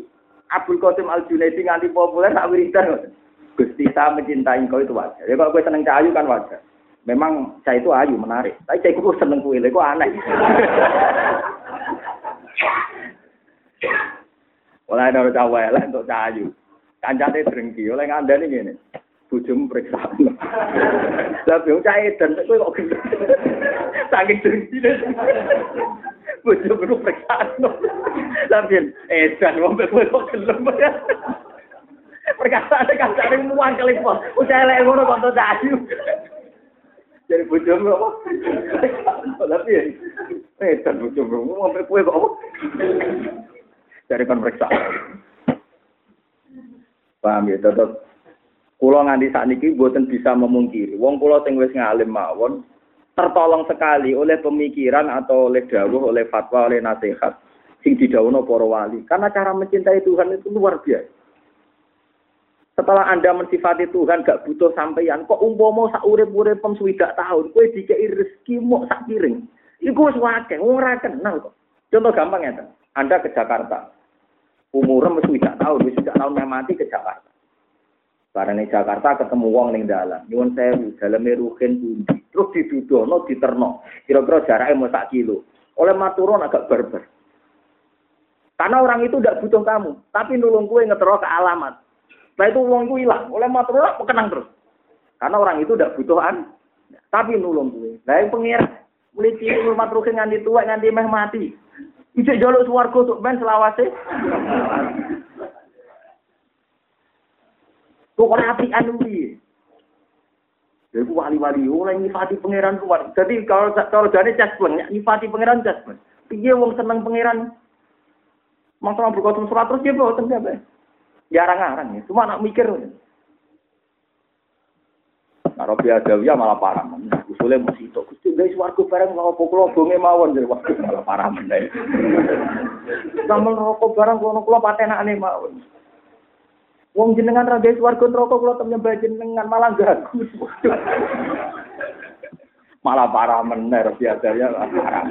Abdul Qasim Al Junaidi nganti populer tak wiridan. Gusti saya mencintai kau itu wajar. Ya kalau gue seneng cahayu kan wajar. Memang saya itu ayu menarik. Tapi saya itu seneng kue, itu aneh. Oleh ada cawe lah untuk cahayu. Kancane drengki, oleh ngandani ngene. Bojomu periksa. Lah yo cah edan kowe kok gendeng. Saking drengki. Bojomu periksa. Lah pian edan wong kok gelem. Perkataan kancane muang kali po. Ucap elek ngono kok cahayu. Jadi bojomu apa? Lah pian edan bojomu ngombe kowe kok dari pemeriksaan. Paham ya, tetap Kulo nganti saat ini buatan bisa memungkiri. Wong kulo sing wis ngalim mawon tertolong sekali oleh pemikiran atau oleh dawuh, oleh fatwa, oleh nasihat sing didhawuhna para wali. Karena cara mencintai Tuhan itu luar biasa. Setelah Anda mensifati Tuhan gak butuh sampeyan, kok umpama sak urip-urip pem swidak tahun, kowe dikei rezeki mok sak piring. Iku wis akeh, ora kenal kok. Contoh gampang ya, Anda ke Jakarta. Umurnya mesti tidak tahu, mesti tidak tahu mati ke Jakarta. Barang Jakarta ketemu wong ning dalam, nyuwun sewu, daleme ruhin pundi. Terus didudono, diterno. Kira-kira jaraknya mau sak kilo. Oleh maturon agak berber. Karena orang itu tidak butuh kamu, tapi nulung kue ngetero ke alamat. Setelah itu uang itu hilang, oleh maturon kenang terus. Karena orang itu tidak butuhan, tapi nulung kue. Nah yang pengir, mulai cilik rumah ruhin nganti tua, nganti meh mati. Ijek jaluk suwargo untuk ben selawase. Pokoknya api anu piye. Jadi wali-wali oleh nyifati pangeran kuat. Jadi kalau kalau jadi jaspen, nyifati pangeran jaspen. Piye wong seneng pangeran. Masalah berkosong surat terus dia bawa tempat Jarang-jarang ya. Cuma nak mikir. Nah, Robi Adawiyah malah parah. Usulnya masih itu. Gusti guys warga bareng kalau pukul bonge mawon waktu malah parah mendai. Sama rokok bareng kalau kulo patenak nih mawon. Wong jenengan ra guys warga rokok kulo temen nyembah jenengan malah gagu. malah parah meneh Robi Adawiyah parah.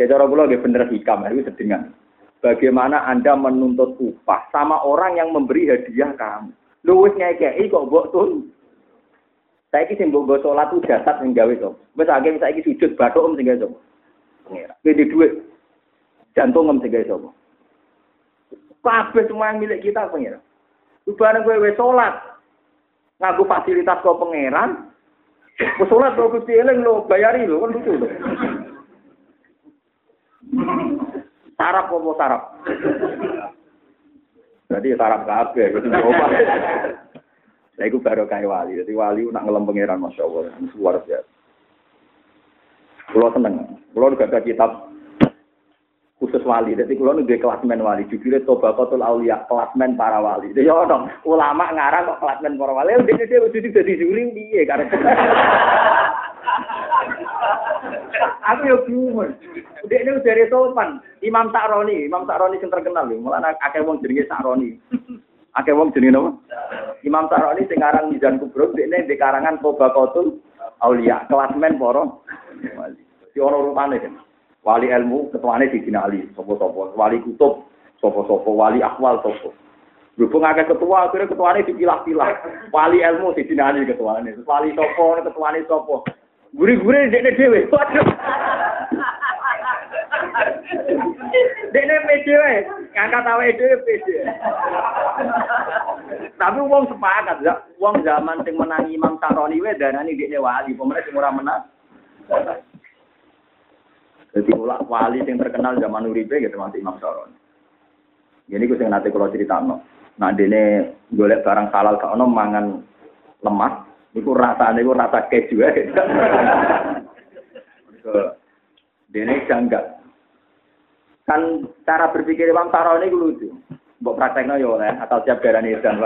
Ya cara kula nggih bener hikam itu sedengan. Bagaimana Anda menuntut upah sama orang yang memberi hadiah kamu? Lu wis ngekeki kok mbok tun. Saiki sing mbok salat ku jasad sing gawe to. Wis akeh saiki sujud bathuk om sing gawe to. Pengira. Kowe duit jantung om sing gawe. Kabeh semua yang milik kita pengira. Bareng kowe wis salat ngaku fasilitas kok pangeran. Wis salat kok Gusti eling lo bayari lo kan lucu lho. Sarap apa sarap? Berarti sarap kabeh gitu coba. Lah iku baru kayak wali. Jadi wali nak ngelem pangeran Masya Allah. Luar biasa. Kulo seneng. Kulo juga ada kitab khusus wali. Jadi kulo nih kelasmen wali. Judulnya Toba Kotul Aulia. Kelasmen para wali. Jadi ya dong. Ulama ngarang kok kelasmen para wali. Dia dia udah jadi juri dia karena. Aku yo bingung. Udah ini dari sopan. Imam Sa'roni, Imam Sa'roni yang terkenal lho. Mulane akeh wong jenenge Sa'roni. Akeh wong jenenge napa? Imam Sa'roni sing aran Mizan Kubro, dekne di karangan Tabaqatul Aulia, kelasmen para wali. Si ono rupane kan. Wali ilmu ketuane di Ali, sapa-sapa. Wali kutub, sapa-sapa. Wali akwal, sapa. Berhubung akeh ketua, akhirnya ketuane dipilah-pilah. Wali ilmu di Ali ketuane. Wali sapa, ketuane sapa. Guri-guri dekne dhewe. Waduh. Dekne pede wae, ngangkat awake dhewe. Tapi wong sepakat. Wong zaman sing menangi Imam Saroni wae darani dekne wali, pemenang sing ora menang. Jadi ulak wali yang terkenal zaman Uribe gitu masih Imam Saroni. Jadi gue sing nanti kalau cerita no. Nah dene golek barang halal gak ono mangan lemas, itu rasanya itu rasa keju ya. Dene janggal. Kan cara berpikir Imam Saroni itu lucu. Mbok praktekno yo oleh atau siap darani dan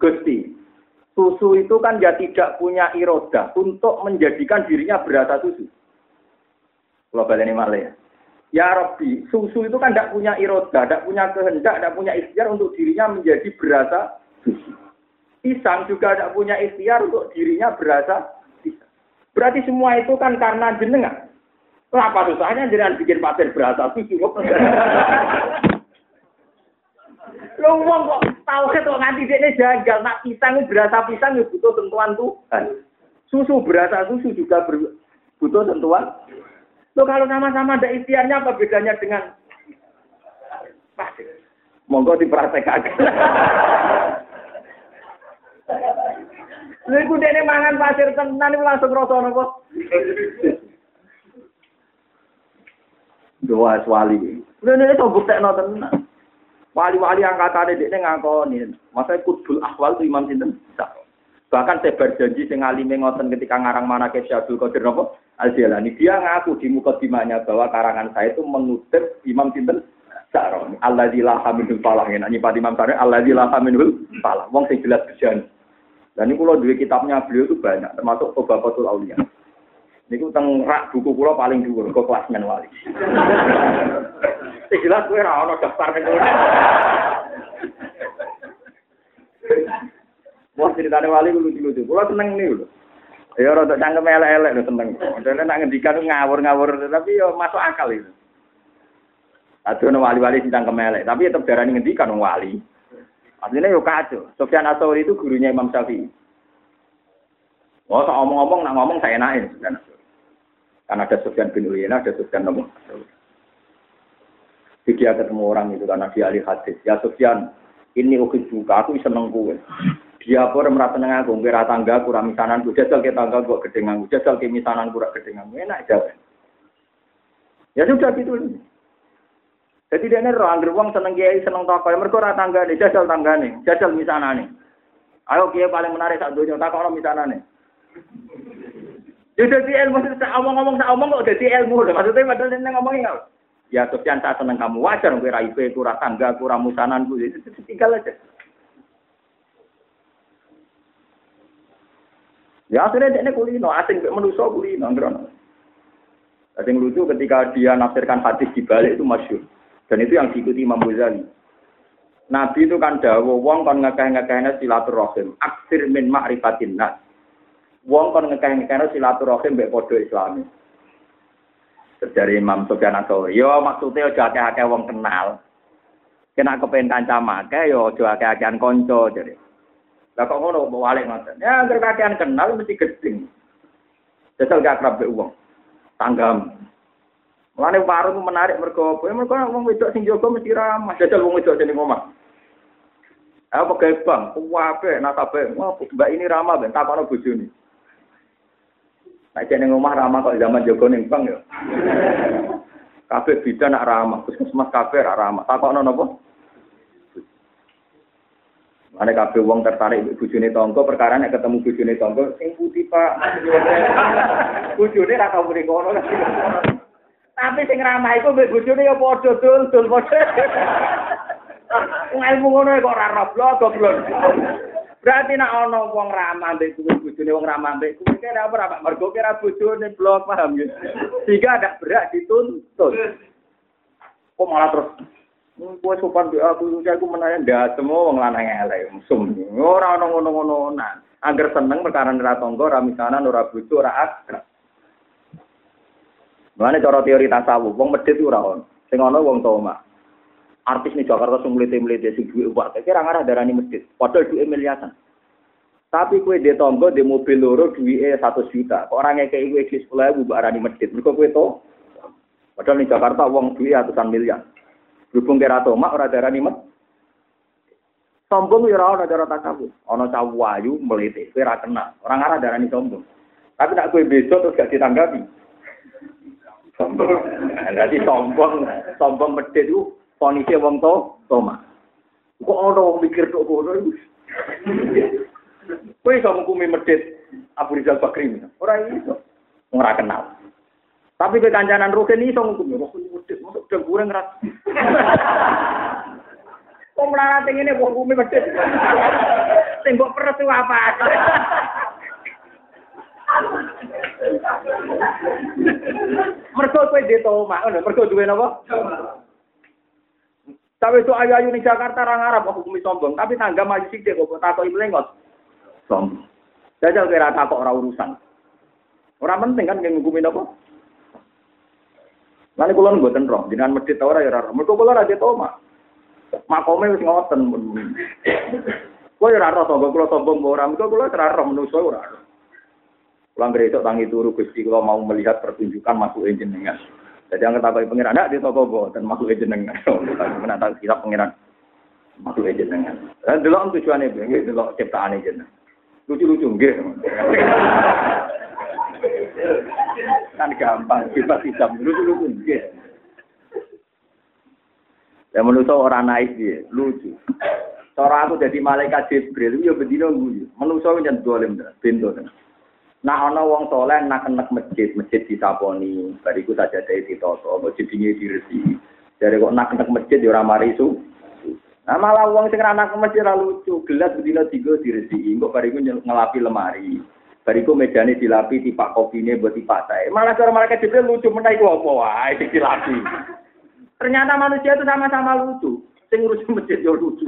Gusti, susu itu kan ya tidak punya iroda untuk menjadikan dirinya berasa susu. Kalau ini malah ya. Ya Rabbi, susu itu kan tidak punya iroda, tidak punya kehendak, tidak punya ikhtiar untuk dirinya menjadi berasa susu. Pisang juga tidak punya ikhtiar untuk dirinya berasa pisang. Berarti semua itu kan karena jenengan. Kenapa susahnya jenengan bikin pasir berasa susu? Lo wong kok tahu kok nganti ini jagal nak pisang berasa pisang ya butuh sentuhan Tuhan. Susu berasa susu juga butuh sentuhan Lo kalau sama-sama ada ikhtiarnya apa bedanya dengan pasir? Monggo dipraktekkan. Lha iku dene mangan pasir tenan iku langsung rasa napa? Doa wali. Lha nek to buktekno tenan. Wali-wali angkatane dekne ngakoni. Masa kudul ahwal tu Imam sinten? Bahkan saya berjanji sing alime ngoten ketika ngarang mana ke Syabdul Qadir napa? Al-Jalani. Dia ngaku di muka dimanya bahwa karangan saya itu mengutip Imam Sinten Sa'roni. Allah di laha minhul falah. Ini Pak Imam Sa'roni. Allah di laha minhul falah. Wong sing jelas berjanji. Dan ini kalau dua kitabnya beliau itu banyak. Termasuk Obabatul Aulia. Ini tentang rak buku pulau paling dulu. Kok kelasmen wali. Jelas gue rawon daftar nih. Wah ceritanya wali lucu-lucu. Pulau seneng nih lho. Ya rada cangkem elek-elek lho seneng. Modele nak ngendikan ngawur-ngawur tapi yo masuk akal itu. Aduh wali-wali sing cangkem elek, tapi tetep darani ngendikan wali. Artinya yo kacau. Sofyan Asori itu gurunya Imam Syafi'i. Oh, so ngomong-ngomong, nak ngomong saya naik. Karena ada Sofyan bin Uyainah, ada Sofyan Nabi. Jadi dia ketemu orang itu karena dia ahli hadis. Ya Sofyan, ini ukit buka, aku seneng kue. Dia pun merasa nengah aku, kira tangga kurang misanan, ku jajal ke tangga gua gedengan, jajal ke misanan kurang gedengan, enak aja. Ya sudah gitu. Jadi dia ini roh, anggar seneng kiai, seneng toko, mereka ora tangga nih, jajal tangga nih, jajal misanan nih. Ayo kiai paling menarik saat dunia, tak orang misanan nih. Ya jadi ilmu, omong-omong, omong kok jadi ilmu, maksudnya padahal ini ngomongin? Ya Sofyan saya seneng kamu wajar, kira IP, kurang tangga, kurang musanan, itu tinggal aja. Ya akhirnya dia kulino, asing manusia kulino, ngerono. Yang lucu ketika dia nafsirkan hadis di balik itu masyur. Dan itu yang diikuti Imam Ghazali. Nabi itu kan dawo, wong kon ngekeh-ngekehnya silaturahim. Aksir min ma'rifatin nas. Wong kon ngekeh-ngekehnya silaturahim mbek podo islami. Dari Imam Atsauri, yo maksudnya aja akeh-akeh wong kenal. Kena kepengen kanca make yo aja akeh-akehan jadi. Lah kok ngono mau walik ngoten. Ya anggere kakean kenal mesti gedeng. Jajal gak akrab uang. Tanggam. Mulane warung menarik mergo apa? Ya mergo wong wedok sing jaga mesti ramah. Jajal wong wedok jeneng omah. Apa gawe bang, kuwape nasabe. Wah, Mbak ini ramah ben takono bojone. Nek jeneng omah ramah kok zaman jaga ning bang ya. Kabeh bidan nak ramah, puskesmas kabeh ramah. Takokno napa? Ane kabeh wong tertarik bojone tangga perkara nek ketemu bojone tangga sing putih Pak. Bojone ra tau mrene kono. Tapi sing ramah iku mbek bojone ya padha dul dul padha. Wong ilmu ngono kok ora roblok goblok. Berarti nek ana wong ramah mbek bojone wong ramah mbek kuwi kira apa Pak? Mergo kira bojone blok paham ya. Sehingga ada berat dituntut. Kok malah terus Kowe sopan di aku, aku menanya ndak semua wong lanang elek, mesum. Ora ono ngono-ngono. Agar seneng perkara ora tangga, ora misanan, ora bojo, ora akrab. Mulane cara teori tasawuf, wong medhit ora ono. Sing ono wong toma. Artis nih Jakarta sing mlete-mlete sing duwe uwak, kira ngarah darani masjid. Padahal duwe miliaran. Tapi kue di tonggo di mobil loro duwe satu juta. Kok orang ngekei kue di sekolah ibu barani masjid. Mereka kue to. Padahal di Jakarta wong duwe ratusan miliar. Berhubung kira tomak ora darani met. Sombong ya ora ana cara takabur. Ana cah wayu mlete, kowe ora kenal. Orang arah darani sombong. Tapi nak kowe besok terus gak ditanggapi. Sombong. Berarti sombong, sombong medhit itu fonise wong to, toma. Kok ana wong mikir tok ngono iku. Kowe iso ngukumi Abu Rizal Bakri. Ora iso. Ora kenal. Tapi ke kancanan Rukin iso ngukumi. Masuk dengkure ngerat. Kok melarat ngene wong ngukumi medhit. Sing mbok peres apa? Mergo kowe dhe mak, ngono, mergo duwe napa? Tapi itu ayu-ayu ning Jakarta ra ngarep kok hukumi sombong, tapi tangga maju sithik kok takoki mlengot. Sombong. Jajal kira takok ora urusan. Ora penting kan yang ngukumi napa? Lalu kula mboten roh, jenengan medhit ora ya ora. Mergo kula ra tau mak. Makome wis ngoten. Kula ya ora roh sombong, kula sombong ora, mergo kula ora roh ora. Pulang gereja tangi turu Gusti kalau mau melihat pertunjukan masuk jenengan. Jadi yang ketahui pengiran, tidak di toko dan masuk jenengan. Mana tahu kita pengiran masuk jenengan. Dan dulu tujuannya, itu dulu ciptaan jenengan. Lucu-lucu, enggak. Kan gampang, kita bisa lucu-lucu, enggak. Ya menurut orang naik dia, lucu. Cara aku jadi malaikat Jibril, ya bedino gue. Menurut saya jangan dolim, pintu. Nah ana wong soleh nak kenek masjid, masjid disaponi, bariku saja dari ditoto, masjid ini diresi. Dari kok nak kenek masjid ya ora mari. Nah malah wong sing anak masjid ora lucu, gelas bedina tiga diresi, kok bariku ngelapi lemari. Bariku mejane dilapi tipak kopine buat tipak saya. Malah cara mereka juga lucu menai ku apa wae dilapi. Ternyata manusia itu sama-sama lucu. Sing ngurusi masjid lucu.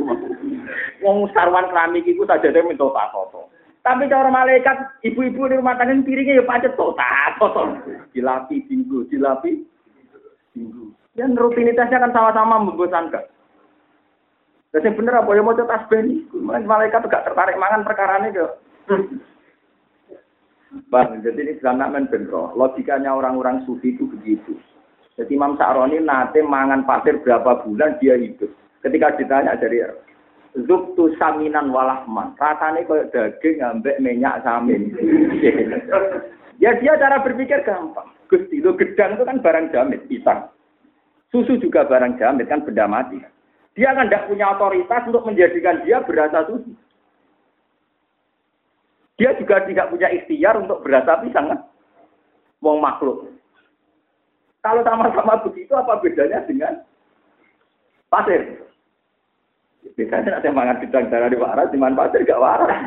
Wong sarwan keramik iku saja minta tato. Tapi cara malaikat, ibu-ibu di rumah tangga piringnya ya pacet total, total. Dilapi minggu, dilapi minggu. Dan rutinitasnya kan sama-sama membosankan. Dan yang bener apa ya mau tas beni, malaikat gak tertarik mangan perkara ini. Bang, jadi ini sebenarnya men. Logikanya orang-orang sufi itu begitu. Jadi Imam Sa'roni nate mangan pasir berapa bulan dia hidup. Ketika ditanya dari Zubtu saminan walahman. Rasanya kayak daging ambek minyak samin. ya dia cara berpikir gampang. Gusti lo gedang itu kan barang jamit, pisang. Susu juga barang jamit kan benda mati. Dia kan tidak punya otoritas untuk menjadikan dia berasa susu. Dia juga tidak punya ikhtiar untuk berasa pisang kan. Wong makhluk. Kalau sama-sama begitu apa bedanya dengan pasir? Biasanya nanti mangan bidang darah di waras, di mana pasir gak waras.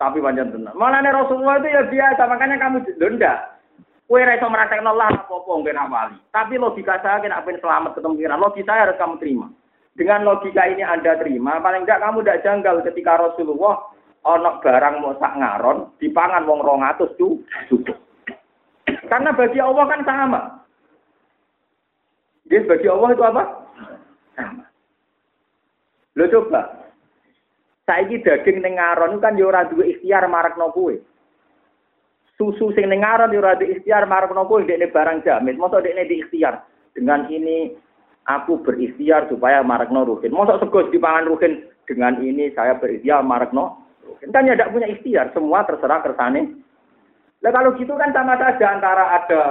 Tapi panjang tenang. Malah nih Rasulullah itu ya biasa, makanya kamu denda. Kue raiso merasa Allah apa-apa nggak wali. Tapi logika saya kena apa selamat ketemu pengiran. Logika saya harus kamu terima. Dengan logika ini Anda terima, paling enggak kamu tidak janggal ketika Rasulullah onok barang mau sak ngaron, dipangan wong rongatus tuh cukup. Karena bagi Allah kan sama. Dia bagi Allah itu apa? Sama. Lo coba. Saiki daging ning ngaron kan yo ora duwe ikhtiar marakno kowe. Susu sing ning ngaron yo ora duwe ikhtiar marakno kowe dekne barang jamin. Mosok dekne di ikhtiar. Dengan ini aku berikhtiar supaya marakno ruhin. Mosok sego dipangan ruhin dengan ini saya berikhtiar marakno. Kan ya tidak punya ikhtiar, semua terserah kersane. Nah kalau gitu kan sama saja antara ada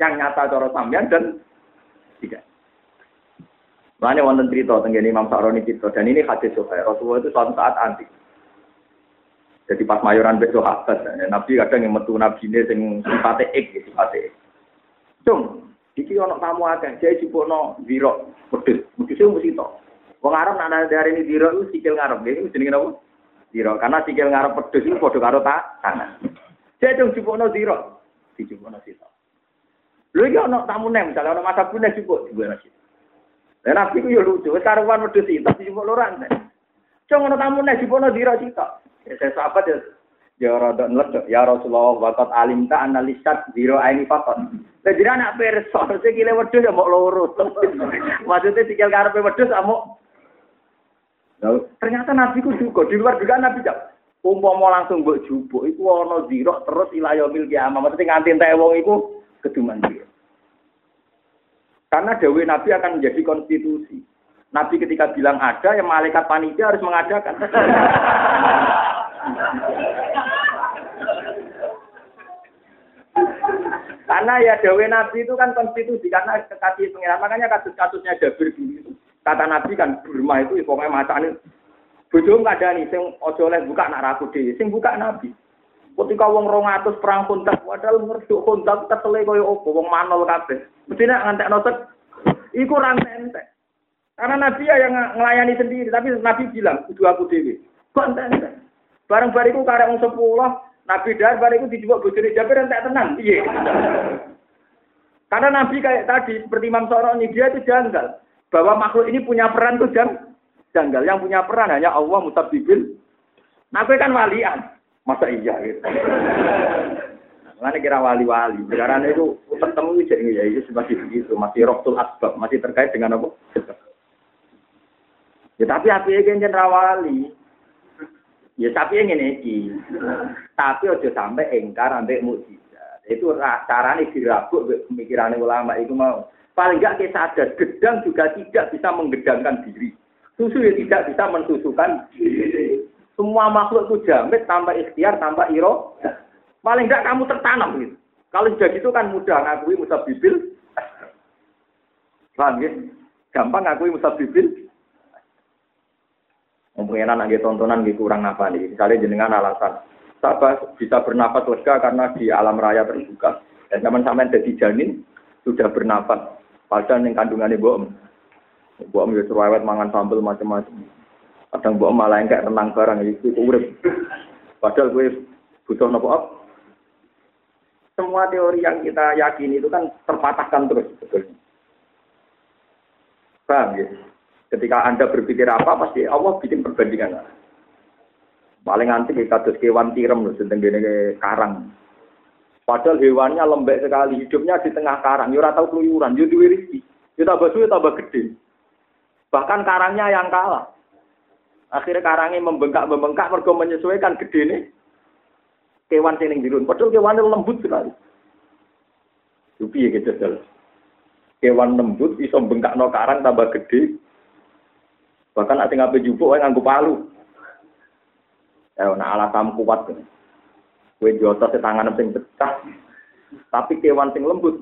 yang nyata cara sampean dan tidak. Mana wonten cerita tentang Imam Sa'roni cerita dan ini hadis Sahih. Rasulullah itu suatu saat antik. Jadi pas mayoran besok sahabat, ya, Nabi kadang yang metu Nabi ini sing sifatnya ek, ya, sifatnya ek. Cung, iki ono tamu akeh, jadi no ziro, pedes, pedesnya mesti to. Wong Arab nak dari ini ziro itu sikil ngarep, ini jenenge napa? Ziro, karena sikil ngarep pedes itu padha karo tak tangan. Jadi cung no ziro, no sito. Lho iki ono tamu nem, misalnya ono masa punya cukup, jupukno sito. Lah nabi ku yo lucu, wis karuan wedhus tapi cuma loran. Cuma ngono tamu nek dipono dira cita. Ya saya sahabat ya ya rada nledok ya Rasulullah waqat alim ta analisat zero aini fakon. Lah dira nak perso sikile wedhus ya mok loro. Maksudnya sikil karepe wedhus amuk Ternyata Nabi ku juga di luar juga Nabi jawab. Umpama langsung mbok jupuk iku ana zira terus ila yaumil kiamah. Maksudnya nganti entek wong iku keduman zira. Karena Dewi Nabi akan menjadi konstitusi. Nabi ketika bilang ada, yang malaikat panitia harus mengadakan. Karena ya dawe Nabi itu kan konstitusi karena kekasih pengiran. Makanya kasus-kasusnya Jabir dulu itu. Kata Nabi kan Burma itu pokoknya macane bojo nih, sing ojo oleh buka nak raku dhewe, sing buka Nabi. Ketika wong 200 perang kontak, padahal ngerduk kontak kesele koyo opo, wong manol kabeh. Mesti nek ngantekno tek iku ra entek. Karena Nabi ya yang melayani sendiri, tapi Nabi bilang, kudu aku dewi. Kok entek Bareng bariku karek wong sepuluh, Nabi dar bariku dijebak bojone Jabir entek tenang. Iya. Karena Nabi kayak tadi seperti Imam Soroni dia itu janggal bahwa makhluk ini punya peran tuh jang, janggal. Yang punya peran hanya Allah mutabibil. Nabi kan walian. Masa iya gitu. Mana kira wali-wali. Sekarang itu ketemu jadi ya itu masih begitu, masih roktul asbab, masih terkait dengan apa? Ya tapi api yang wali. Ya tapi yang ini Tapi ojo sampai engkar sampai mukjizat. Itu caranya dirabuk pemikiran ulama itu mau. Paling enggak kita sadar, gedang juga tidak bisa menggedangkan diri. Susu ya tidak bisa mensusukan. Semua makhluk itu jamit tanpa ikhtiar, tanpa iro. Paling enggak kamu tertanam gitu. Kalau sudah gitu kan mudah ngakui musa bibil. Paham ya? Gampang ngakui musa bibil. Mungkin anak tontonan gitu kurang apa nih. Misalnya jenengan alasan, saya bisa bernapas lega karena di alam raya terbuka. Dan zaman sampai jadi janin sudah bernapas. Padahal yang kandungannya bohong. Bohong ya cerewet mangan sambel macam-macam. Kadang bohong malah kayak renang barang itu urip. Padahal gue butuh nopo up. Semua teori yang kita yakini itu kan terpatahkan terus sebetulnya. Paham ya? Ketika Anda berpikir apa, pasti Allah bikin perbandingan. Paling nanti kita terus kewan tirem gini karang. Padahal hewannya lembek sekali, hidupnya di tengah karang. Ya tahu keluyuran, ya duwe rezeki. Ya tambah suwe tambah gede. Bahkan karangnya yang kalah. Akhirnya karangnya membengkak-membengkak, mereka menyesuaikan gede nih. Kewan sini dirun. Padahal kewannya lembut sekali. Yupi ya gitu. Kewan lembut, bisa bengkak no karang tambah gede. Bahkan ada ngapain jupuk, wae nganggo palu. Ya, nah alasan kuat. Kue jotos di tangan sing pecah. Tapi kewan sing lembut.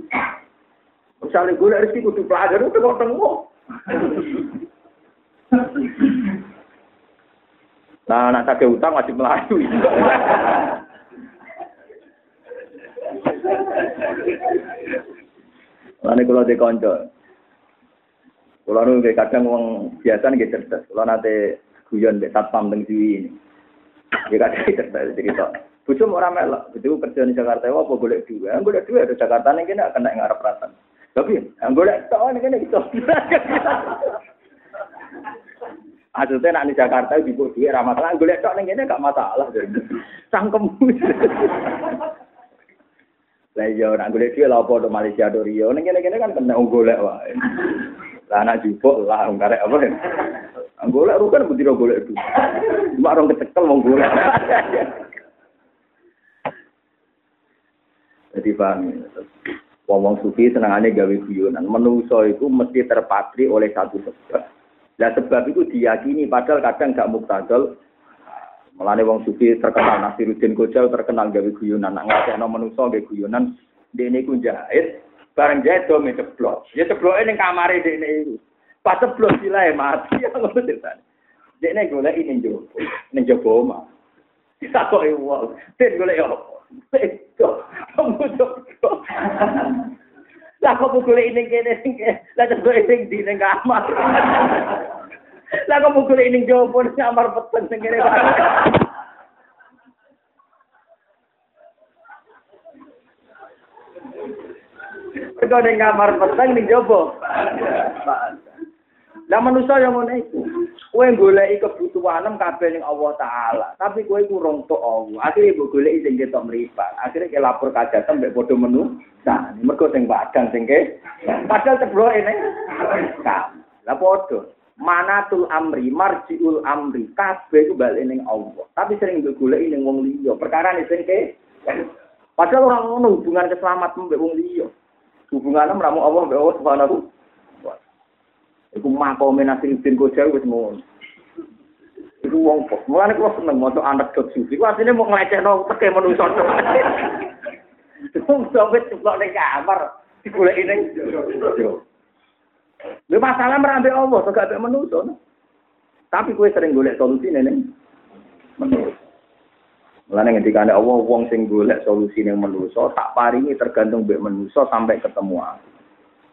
Misalnya gue dari situ kudu pelajar itu kok tengok. Nah, anak saya utang wajib melaju. Lalu kalau di konco, kalau nu kadang uang biasa nih cerdas. Kalau nanti guyon be satpam teng ini. Dia kadang cerdas cerita. Bujum orang melok, itu kerja di Jakarta, wah apa golek dua, yang dua di Jakarta nih kena kena ngarep rasa. Tapi yang golek tau nih kena gitu. Maksudnya nak di Jakarta di bawah dia ramah masalah, golek tok nih kena gak masalah. Sangkem. Lah iya nak golek dia lah apa Malaysia do Rio, nih kena kena kan kena golek wae. Lah anak jupuk lah karek apa ya. Golek rukan budi golek itu. Cuma orang kecekel mau golek. Jadi paham ya. Wong sufi senangannya gawe guyonan. Menungso itu mesti terpatri oleh satu sebab. Nah sebab itu diyakini padahal kadang gak muktadol. Melane wong sufi terkenal Nasiruddin Kojal terkenal gawe guyonan. Nak ngasihno menungso gawe guyonan. Dene ku jahit, bareng jahit do ceblok. Ya cebloke ning kamare dene iku. Pas ceblok silae mati ya ngono ceritane. Dene golek ning jowo, ning jowo omah. Ditakoki wong, "Den golek opo?" Kamu jodoh. Lah kok mukul ini kene sing lah coba sing di ning kamar. Lah kok mukul ini jopo ning kamar peten sing kene. Kau ning kamar peteng ning jopo. Lah manusia yang ngono iku. Kowe goleki kebutuhanem kabeh ning Allah taala, tapi kowe iku rong tok Allah. Akhire mbok goleki sing ketok mripat. Akhire ke lapor kajatan mbek padha menu. Nah, mergo sing padang sing ke. Padahal cebloke ning. Lah padha. Manatul amri, marjiul amri, kabeh iku bali ning Allah. Tapi sering mbok goleki ning wong liya. Perkara sing ke. Padahal orang ngono hubungan keselamatan mbek wong liya. Hubungannya meramu Allah mbek Allah Subhanahu Iku makome Nasiruddin Kojal wis ngono. Iku wong kok. Mulane kula seneng maca anak dot sufi. Ku asline mau nglecehno teke manungsa. Wong sampe ceplok ning kamar, digoleki ning. Lha masalah merambe Allah, kok gak manusa. Tapi kowe sering golek solusi ning manusa. Mulane ngendikane Allah wong sing golek solusi ning manusa tak paringi tergantung mbek manusa sampai ketemu aku.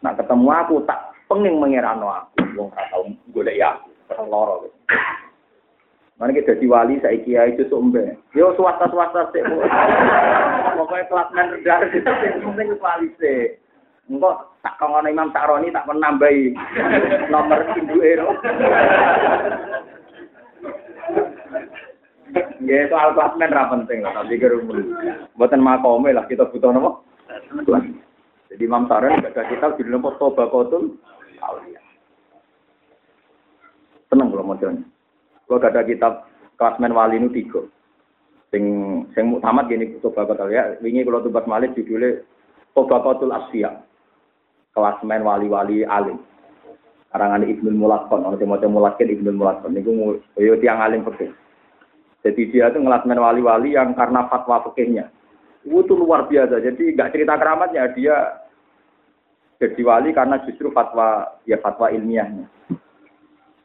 Nah ketemu aku tak penging mengerano aku wong ora tau golek ya aku. Loro. Mana kita jadi wali saya kiai itu sumbe. Yo swasta swasta sih. Pokoknya kelas men rendah itu penting wali sih. Engkau tak kangen Imam Sakroni tak menambahi nomor ibu ero. Ya soal kelas men ra penting lah tapi kerumul. Buatan makome lah kita butuh nopo. Jadi Imam Sakroni ada kitab judulnya Toba Kotul. Tenang kalau mau kalau ada kitab klasmen wali nu tiga. Sing sing muktamad gini coba kata ya. Wingi kalau tubat malik judulnya Tobakotul Asya. Klasmen wali-wali alim. Karangan Ibnu Mulakon, orang mau mulakin Ibnu Mulakon. Niku yo tiang alim fikih. Jadi dia itu ngelasmen wali-wali yang karena fatwa fikihnya. Itu luar biasa. Jadi nggak cerita keramatnya dia jadi wali karena justru fatwa ya fatwa ilmiahnya.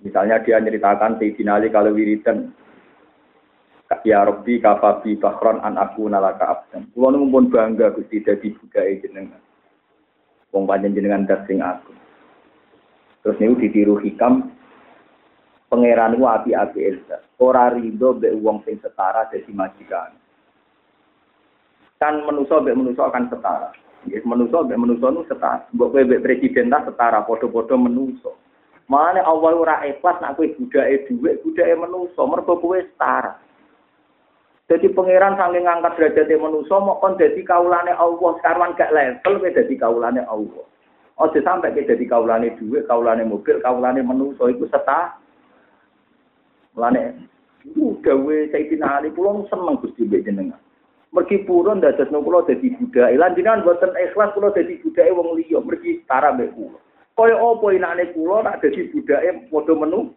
Misalnya dia ceritakan Sayyidina Ali kalau wiridan Ya Rabbi kafabi bakron an aku nalaka abdan. Kulo nu bangga Gusti dadi budaya jenengan. Wong panjen jenengan dasing aku. Terus niku ditiru hikam pangeran api-api Elsa. Ora rido be wong sing setara dadi majikan. Kan menuso be menuso akan setara. Yes, menuso be menuso nu setara. Mbok kowe presiden tak setara padha-padha menuso. Mana Allah ora ikhlas nak kowe budake dhuwit, budake menungso, mergo kowe setara. Jadi pangeran saking ngangkat menungso mau kon dadi kaulane Allah, sekarang gak level kowe dadi kaulane Allah. Ojo sampai kowe dadi kaulane dhuwit, kaulane mobil, kaulane menungso iku setara. Mulane iku gawe Sayyidina Ali kula seneng Gusti mbek jenengan. Mergi purun dadosno kula dadi budake. Lan jenengan boten ikhlas kula dadi budake wong liya, mergi setara mbek kula. Kaya apa inane kula nak dadi budake padha menu.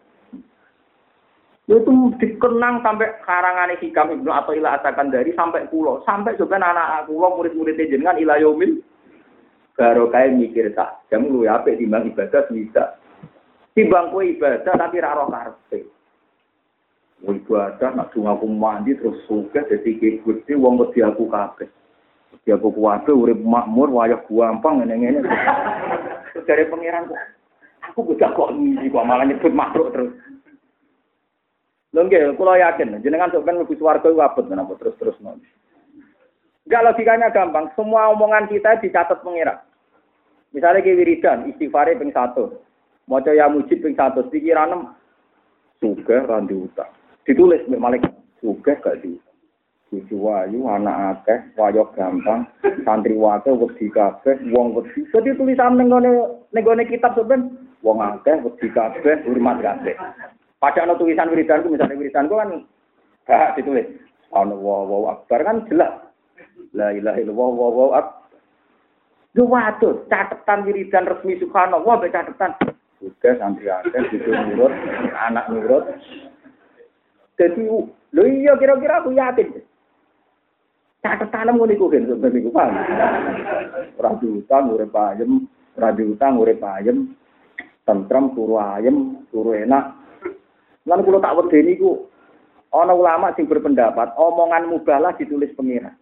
Itu dikenang sampai karangane hikam Ibnu atau ila asakan dari sampai pulau sampai sebenarnya anak kula murid-murid jenengan ila yaumil baru kayak mikir tak jam lu ya apik timbang ibadah bisa timbang kowe ibadah tapi ra roh karepe ibadah nak aku mandi terus suka dadi gusti wong wedi aku kabeh Ya aku kuwabe urip makmur wayah gampang ngene-ngene. Terus dari pangeran aku budak kok ngisi kok malah nyebut makhluk terus. Lho nggih, kula yakin jenengan sok kan mlebu swarga iku abot menapa terus-terus non. Enggak logikanya gampang, semua omongan kita dicatat pangeran. Misalnya ke wiridan, istighfar ping satu. Maca ya mujib ping satu, pikiran suga randu utang. Ditulis mbek malaikat, suga gak diutang. Cucu wayu, anak akeh, wayo gampang, santri wakil, wedi kabeh, wong wedi. Jadi tulisan nenggone nenggone kitab sebenarnya, wong akeh, wedi kabeh, hormat kabeh. Padahal no tulisan wiridanku, misalnya wiridanku kan gak ditulis. Ana wow wow akbar kan jelas. La ilaha illallah wow wow akbar. Yo waduh, catatan wiridan resmi subhanallah mbek catatan. Udah santri akeh, cucu nurut, anak nurut. Jadi, lo iya kira-kira aku yakin. Tanam ngono iku kan sampeyan iku paham. Ora diutang urip ayem, ora diutang urip ayem. Tentrem turu ayem, turu enak. Lan kula tak wedeni iku ana ulama sing berpendapat omongan mubalah ditulis pengira.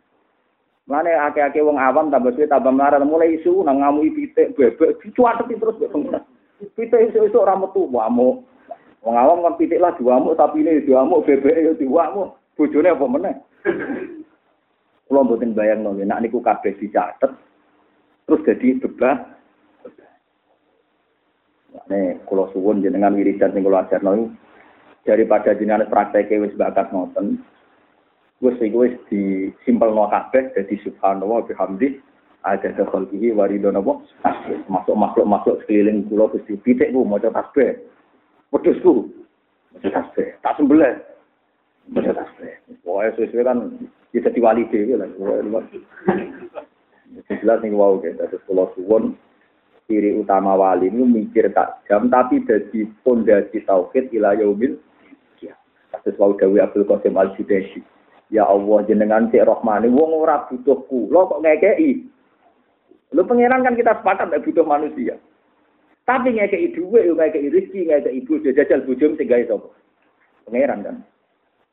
Mane akeh-akeh wong awam tambah suwe tambah melarat mulai isu nang ngamui pitik bebek dicuateti terus mbek pengira. Isu-isu ora metu wamu. Wong awam kan pitik lah diwamuk tapi ini diwamuk bebek yo diwamuk. Bojone apa meneh? Kulo mboten bayang nol, nak niku kabeh dicatet, terus jadi bebas. Nih, kulo suwun jenengan wiridan sing kulo ajarno daripada jenengan praktek wis bakat ngoten. Wis iku wis disimpelno kabeh dadi subhanallah bihamdi ada khalqihi waridon apa masuk makhluk-makhluk sekeliling kula Gusti pitik ku maca tasbih. Wedhusku maca tasbih. Tak sembelih. Maca tasbih. Pokoke sesuai kan bisa diwali dewi lah. Jelas nih wow gitu. Terus kalau suwon ciri utama wali ini mikir tak jam tapi jadi pondasi tauhid ila yaumil ya. Kasus wau Dawi Abdul Qasim Al. Ya Allah jenengan cek rohmani wong ora butuh kula kok ngekeki. Lu pangeran kan kita sepakat nek butuh manusia. Tapi ngekeki dhuwit yo ngekeki rezeki ngekeki ibu jajal bojomu sing gawe sapa? Pangeran kan.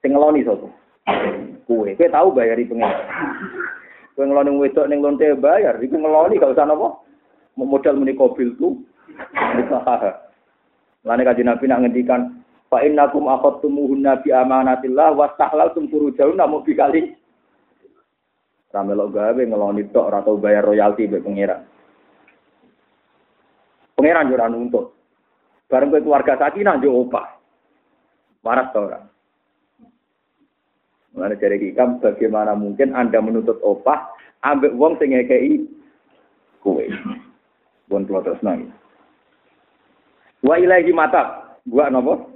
Sing ngeloni sapa? Kowe, tahu bayari pangeran. Kowe ngeloni wedok ning lonte bayar, iku ngeloni gak usah napa? Modal muni mobil tuh. Lane kaji Nabi nak ngendikan fa innakum akhadtumuhunna bi amanatillah wastahlaltum furujahun namu bikali. Ramelok gawe ngeloni tok ora tau bayar royalti mbek pangeran. Pangeran yo ora nuntut. Bareng kowe keluarga sakinah yo opah. Waras to ora? Mulane jare hikam bagaimana mungkin Anda menuntut opah ambek wong sing ngekeki kowe. Bon kula nangis. Wa ilahi mata. Gua napa?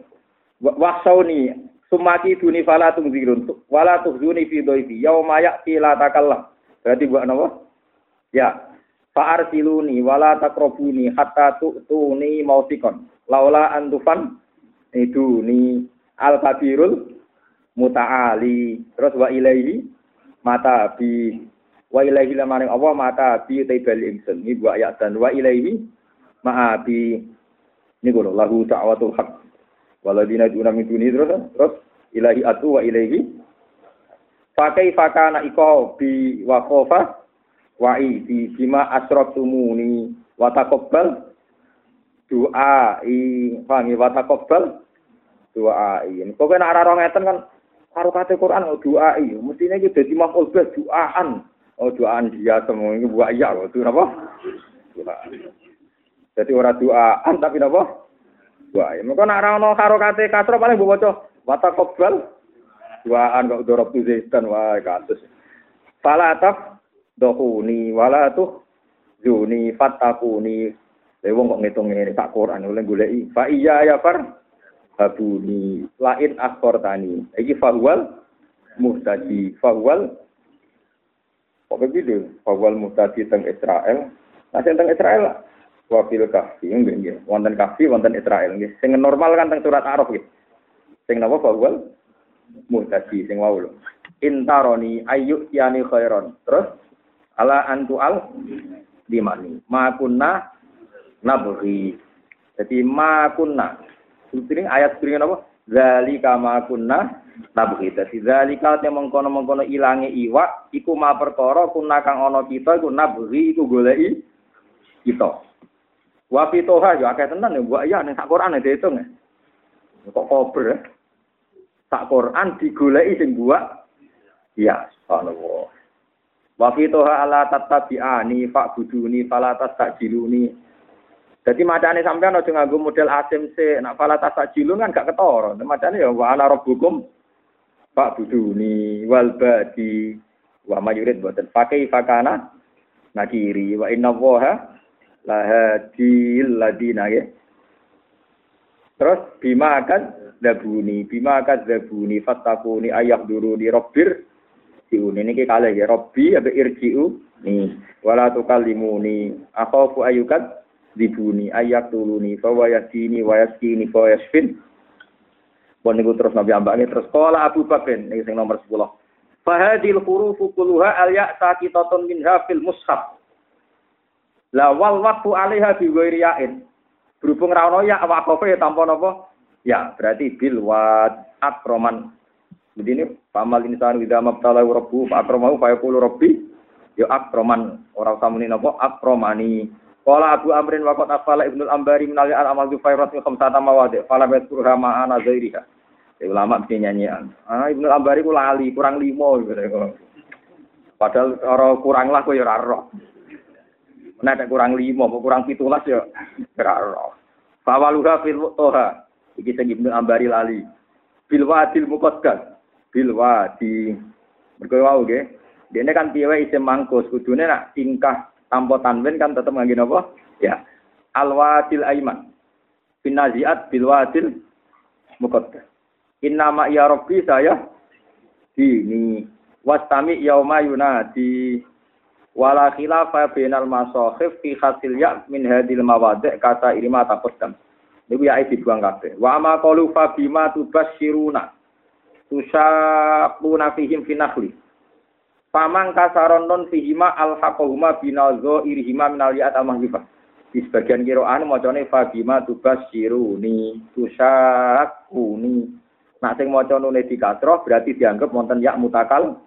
Wa sauni sumati duni fala tungzirun wala tuhzuni fi dhaifi yauma ya'ti la takallam. Berarti gua napa? Ya. Fa arsiluni wala takrabuni hatta tu'tuni mautikon. Laula antufan itu ni al kabirul mutaali. Terus wa ilaihi mata bi wa ilaihi lamaring Allah mata bi taibal ingsun. Ini dua ayat dan wa ilaihi ma'a bi ini kalau lahu ta'watul haq. Waladina duna min duni terus terus ilahi atu wa ilahi Pakai fakana iko bi wa wa bi bima asratumuni wa taqabbal doa i pahami wa taqabbal doa i. Kok nek ora ngeten kan karo kate Quran doa i. Mestine iki dadi maf'ul bih doaan. Oh doaan dia semua ini buat iya kok itu apa? Jadi ora doaan tapi napa? Doa. Mengko nek ora ono harokate kasro paling mbok waca wata qobbal doaan kok dorob tu zaitan wah kasus. Fala taf dohuni wala tuh juni fatakuni. Lha wong kok ngitung ngene sak Quran oleh goleki. Fa iya ya far habuni lain tani. Iki fahwal muhtadi fahwal Kok begitu? Fahwal muhtadi teng Israel. Nah, teng Israel wafil kafi nggih nggih wonten kafi wonten Israel nggih sing normal kan teng surat Araf nggih sing napa bawal muhtadi sing wau lho intaroni ayu yani khairon terus ala antu al dimani ma kunna nabri jadi ma kunna ini ayat sebenarnya apa zalika ma kunna nabri dadi zalika te mengkono-mengkono ilange iwak iku ma perkara kunna kang ana kita iku nabri iku goleki kita Wa toha yo akeh tenan ya mbok ya ning sak Quran ya diitung ya. Kok kober ya. Sak Quran digoleki sing buat ya subhanallah. Wa toha ala tatabi'ani fa'buduni fala tastajiluni. Jadi macane sampean aja nganggo model asim se, nak fala tastajilun kan gak ketara. Macane ya wa ana rabbukum fa'buduni wal badi wa mayurid boten pakai fakana nakiri wa inna waha lahadil ladina ya. Terus bima akan dabuni, bima akan dabuni, fatakuni ayak duru di robbir siun ini kita ya robbi abe irjiu nih wala tukallimuni akhafu ayukat dibuni ayak tuluni fa wayasini wayaskini fa yasfin Pun niku terus Nabi ambake terus kala Abu Bakar ini sing nomor 10. Fahadil hurufu kulluha al ya saqitatun minha fil mushaf. La wal waktu alaiha bi. Berhubung ra ono ya wakofe tanpa napa? Ya, berarti bil wad akroman. Jadi ini pamal insan widha mabtala rabbu akromahu fa yaqulu rabbi ya akroman ora usah muni napa akromani. Qala Abu Amrin wa qad afala Ibnu Ambari min al amal Zufairat min khamsata mawadi fala yadhkurha ma ana zairiha. Ya, ulama mesti nyanyian. Ah Ibnu Ambari ku lali kurang limo gitu. Padahal orang kurang lah kok ya ora roh. Nek ada kurang lima, mau kurang pitulas ya kira Fawaluha fil toha. Iki sing Ibnu Ambari lali. Bil wadil muqaddas. Bil wadi. Mergo wau nggih. Dene kan piye isim mangkus, kudune nak tingkah tanpa tanwin kan tetep ngangge napa? Ya. Al wadil aiman. Binaziat bil wadil muqaddas. Inna ma ya rabbi saya dini wastami yauma yunadi wala khilafa bainal masahif fi khasil ya min hadil mawadhi kata irima taqaddam niku ya dibuang kabeh wa ma qalu fa bima tubasyiruna tusaquna fihim finakhli Pamang kasaron non fihima al haqahuma binazo irihima minal ya'at al mahjifah. Di sebagian kiroan macane fabima tubas siruni tusakuni. Nak sing maca nune dikasroh berarti dianggap wonten ya mutakal.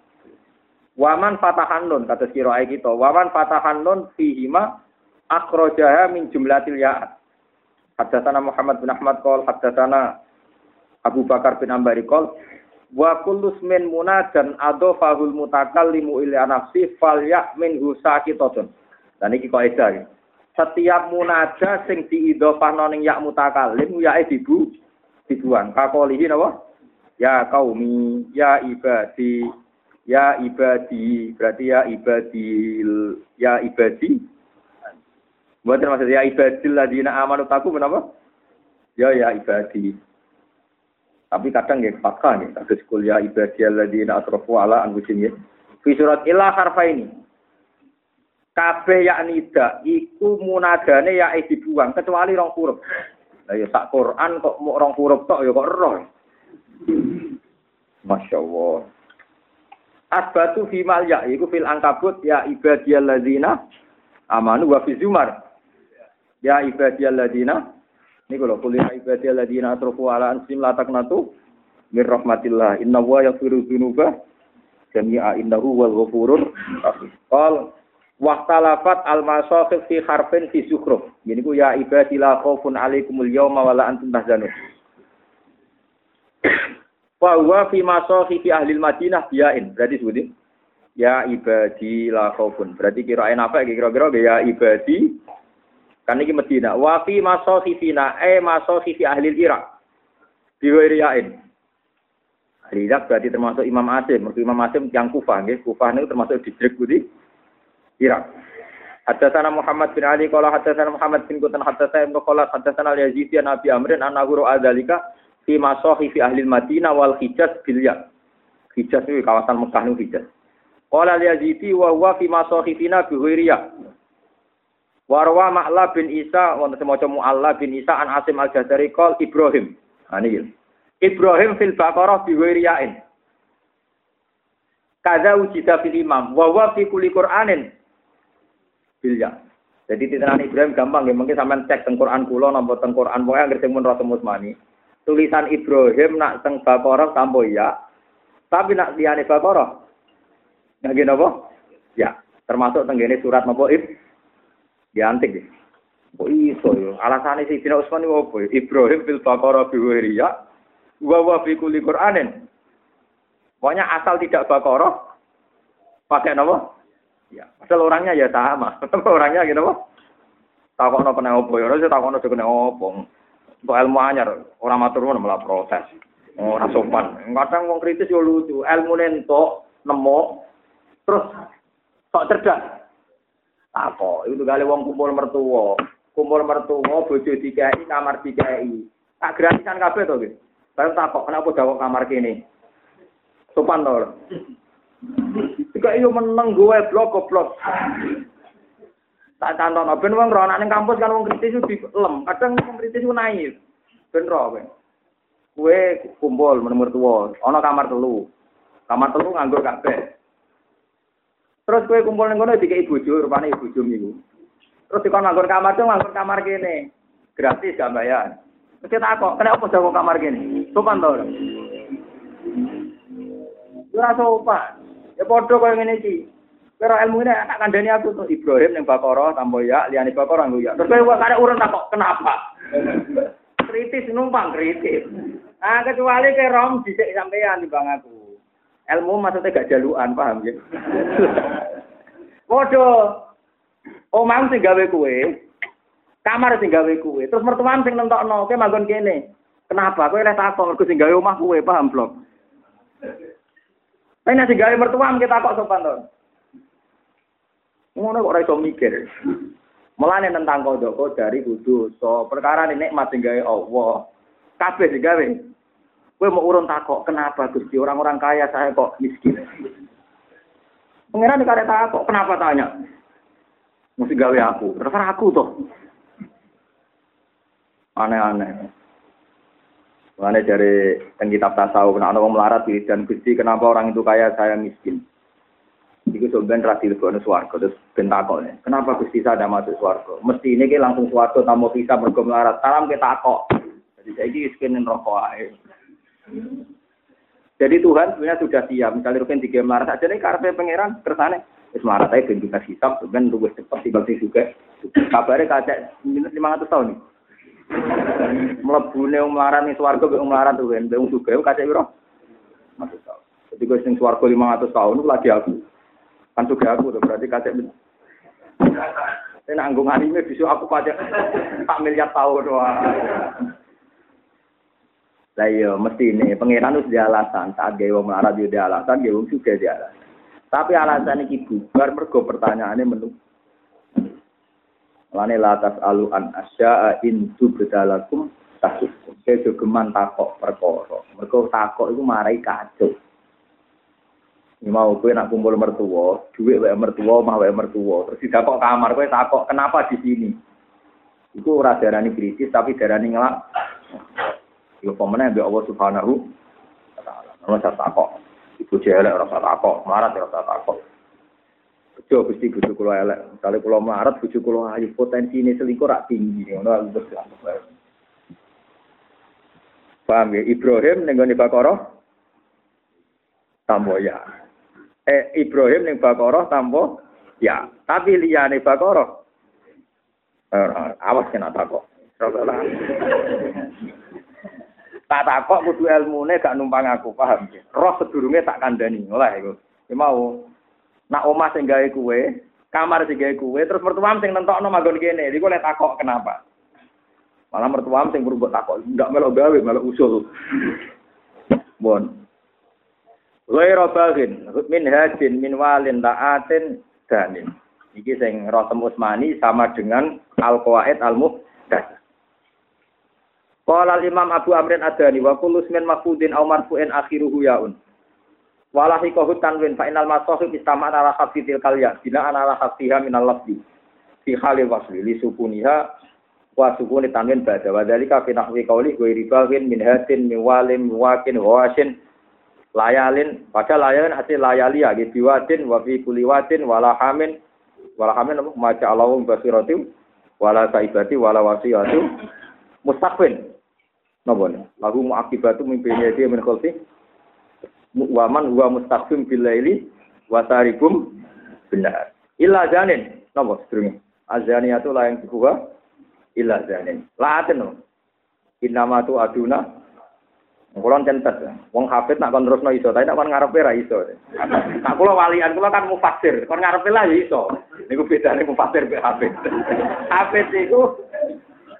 Waman fatahan nun kata kiroai kita. Waman fatahan nun fihima akhrajaha min jumlatil ya'at. Haddatsana Muhammad bin Ahmad qol haddatsana Abu Bakar bin Ambari qol wa kullu min munadan adofahul mutakallimu ila nafsi falyak min husakitatun. Dan iki kaidah. Setiap munada sing diidhofahno ning yak mutakallim ya dibu dibuang. Kakolihi napa? Ya kaumi, ya ibadi, ya ibadi, berarti ya ibadi, ya ibadi. Bukan maksud ya ibadil ladina amanu taku menapa? Ya ya ibadi. Tapi kadang ya fathah nih, kados kuliah ibadiyal ladina asrafu ala anfusihim ya. Fi surat ila harfa ini. Kabeh yakni da iku munadane ya dibuang kecuali rong huruf. Lah ya sak Quran kok mau rong huruf tok ya kok roh. Masya Allah. Asbatu fi mal ya iku fil angkabut ya ibadiyal ladina amanu wa fi zumar. Ya ibadiyal ladina ini kalau kuliah ibadah ladina atrofu ala ansim latak natu rahmatillah. Inna wa yaghfiru dzunuba jami'a innahu wal ghafurur. Qal wahtalafat al masakhif fi harfin fi sukhruf. Ini ku ya ibadi la khaufun alaikumul yawma wa la antum tahzanun. Wa huwa fi fi ahli Madinah biyain. Berarti sebutin ya ibadi la khaufun. Berarti kirain apa kira-kira ya ibadi Kan ini Medina. Wa fi masahifina eh masahifi ahli Irak. Biwiriyain. Ahli Irak berarti termasuk Imam Asim. Mereka Imam Asim yang Kufah. Nggih. Kufah itu termasuk distrik di Irak. Haddatsana Muhammad bin Ali qala haddatsana Muhammad bin Qutan haddatsana Ibnu Khalas haddatsana Al-Yazidi an Abi Amrin an Nahuru adzalika fi masahifi ahli Madinah wal Hijaz bil Ya. Hijaz itu kawasan Mekah itu Hijaz. Qala Al-Yazidi wa huwa fi masahifina bi Warwa Ma'la bin Isa, wonten semoga Mu'alla bin Isa an Asim al-Jazari kol Ibrahim. Ini Ibrahim fil Baqarah bi wiriyain. Kaza ujida fil imam, wa wa fi kulli Qur'anin bil ya. Jadi titenan Ibrahim gampang ya, mungkin sampean cek teng Quran kula napa teng Quran pokoke anggere sing mun musmani. Tulisan Ibrahim nak teng Baqarah tambo ya. Tapi nak liyane Baqarah. Nah apa? Ya, termasuk tenggene surat napa Ibrahim Diantik deh. Kok iso yo? Alasane si Dina Utsman itu apa? Ibrahim fil Baqarah bi wiriya wa wa fi kulli Qur'anin. Pokoknya asal tidak Baqarah pakai nama? Ya, asal orangnya ya sama. orangnya gitu apa? Takokno kena opo ya, ora takokno kena opo. Untuk ilmu anyar, orang matur malah protes. Ora sopan. Kadang wong kritis yo lucu, ilmu nentok nemu terus sok cerdas. Tako, itu kali wong kumpul mertua. Kumpul mertua, bojo dikai, kamar dikai. Tak gratisan kabeh to, gitu. Baru takok, kenapa jawab kamar kini? Sopan to. Jika iyo meneng gue blok blok. Tak canton, ben wong ronak ning kampus kan wong kritis di lem. Kadang wong kritis naif. Ben ro ben. Kue kumpul menurut tua, ono kamar telu. Kamar telu nganggur kabeh. Terus kue kumpul ning kono dikai bojo, rupane bojo niku. Terus dikon nganggur kamar tuh nganggur kamar kene. Gratis gak bayar. Terus kita kok, kenapa jago kamar kene? Sopan to. Ora sopan. Ya padha koyo ngene iki. Kira ilmu ini tak kandani aku tuh Ibrahim yang Bakoro tambah ya, liani Bakoro nggak ya. Terus kowe kada urun tak kok kenapa? kritis numpang kritis. Nah kecuali ke rom dhisik sampean di bang aku. Ilmu maksudnya gak jaluan, paham ya? Waduh. Omam sing gawe kue, kamar sing gawe kue, terus mertuan sing nentokno, kowe manggon kene. Kenapa? Kowe lek takok mergo sing gawe omah kue, paham blok? Nek sing gawe mertuan kita kok sopan to. Ngono kok ora iso mikir. Mulane tentang kodoko dari kudu so perkara ini nikmat sing gawe Allah. Kabeh sing gawe Gue mau urun takok, kenapa Gusti orang-orang kaya saya kok miskin? Pengiran dikare takok, kenapa tanya? Mesti gawe aku, terserah aku toh. Aneh-aneh. Mana dari teng kitab tasawuf, nah orang melarat dan gusti kenapa orang itu kaya saya miskin. Iku sebenarnya rasi lebih suarga terus bentakok nih. Kenapa gusti saya ada masuk suarga? Mesti ini langsung suarga tamu bisa mergo melarat. Salam kita kok. Jadi saya ini rokok aja. Jadi Tuhan sebenarnya sudah siap. Misalnya Rukin tiga melarat aja nih karpe pangeran kersane. Wis melarat aja kita hisap, ben luwes cepet timbang sing juga. Kabarnya kacek lima ratus tahun nih. Mlebune wong melarat ning swarga mek melarat tuh kan, wong sugih kacek piro? Masuk tahun. Jadi gue sing swarga 500 tahun itu lagi aku. Kan sugih aku tuh berarti kacek Saya nanggung anime bisa aku pajak tak miliar tahun doang. Lah iya mesti ini pangeran itu alasan saat gawe wong melarat yo alasan gawe wong juga dia alasan. Tapi alasan iki bubar mergo pertanyaannya menurut Lane latas alu an asya in tubdalakum tasukum. Saya geman takok perkara. Mergo takok iku marai kacau. Ini mau gue nak kumpul mertua, duit wae mertua, mah wae mertua. Terus didakok kamar gue takok, kenapa di sini? Iku ora darani kritis tapi darani ngelak. Iku pemene mbek Allah Subhanahu wa taala. Ora takok. Ibu jelek ora takok, marah ora takok. Bejo Gusti bojo kula elek. Misale kula melarat bojo kula ayu ini selingkuh rak tinggi ngono aku Paham ya? Ibrahim ning gone Bakara tambo ya. Eh Ibrahim ning Bakara tambo ya. Tapi liyane Bakara eh, awas kena takok. Tak takok kudu ilmune gak numpang aku, paham ya? Roh sedurunge tak kandhani. Olah iku. mau Nak omah sing gawe kue, kamar sing gawe kue, terus mertuam sing nentokno manggon kene. Iku lek takok kenapa? Malah mertuam sing berubah takok, enggak melok gawe, melok usul. Bon. Ghairu bagin, min hajin min walin ta'atin danin. Iki sing Rasul Usmani sama dengan Al-Qawaid Al-Muhdatsah. Qala Imam Abu Amrin Adani wa kullu ismin mafudin aw marfu'in akhiruhu yaun. Walahi kohut tanwin fa inal masohib istama ala khaffi tilkal ya bina ala khaffiha minal lafzi. Fi khalil wasli li sukuniha wa sukuni tanwin ba'da. Wa dzalika fi nahwi qawli wa ribawin min hatin min walim wakin wasin layalin. Pada layalin hasil layali ya gitu watin wa fi kulli watin wala hamin. Wala hamin maca Allahum basiratim wala saibati wala wasiyatu mustaqbin napa lagu muakibatu mimpinnya dia min khalfi waman huwa mustaqim bil laili wa tarikum benar. Illa janin. Napa sedurunge? Azaniyatu la yang kedua illa janin. Laaten no. Innama tu aduna Kulon centet, wong hafid nak kon terusno iso, tapi nak kon ngarepe ra iso. Nak kula walian kula kan mufasir, kon ngarepe lah ya iso. Niku bedane mufasir mbek hafid. Hafid iku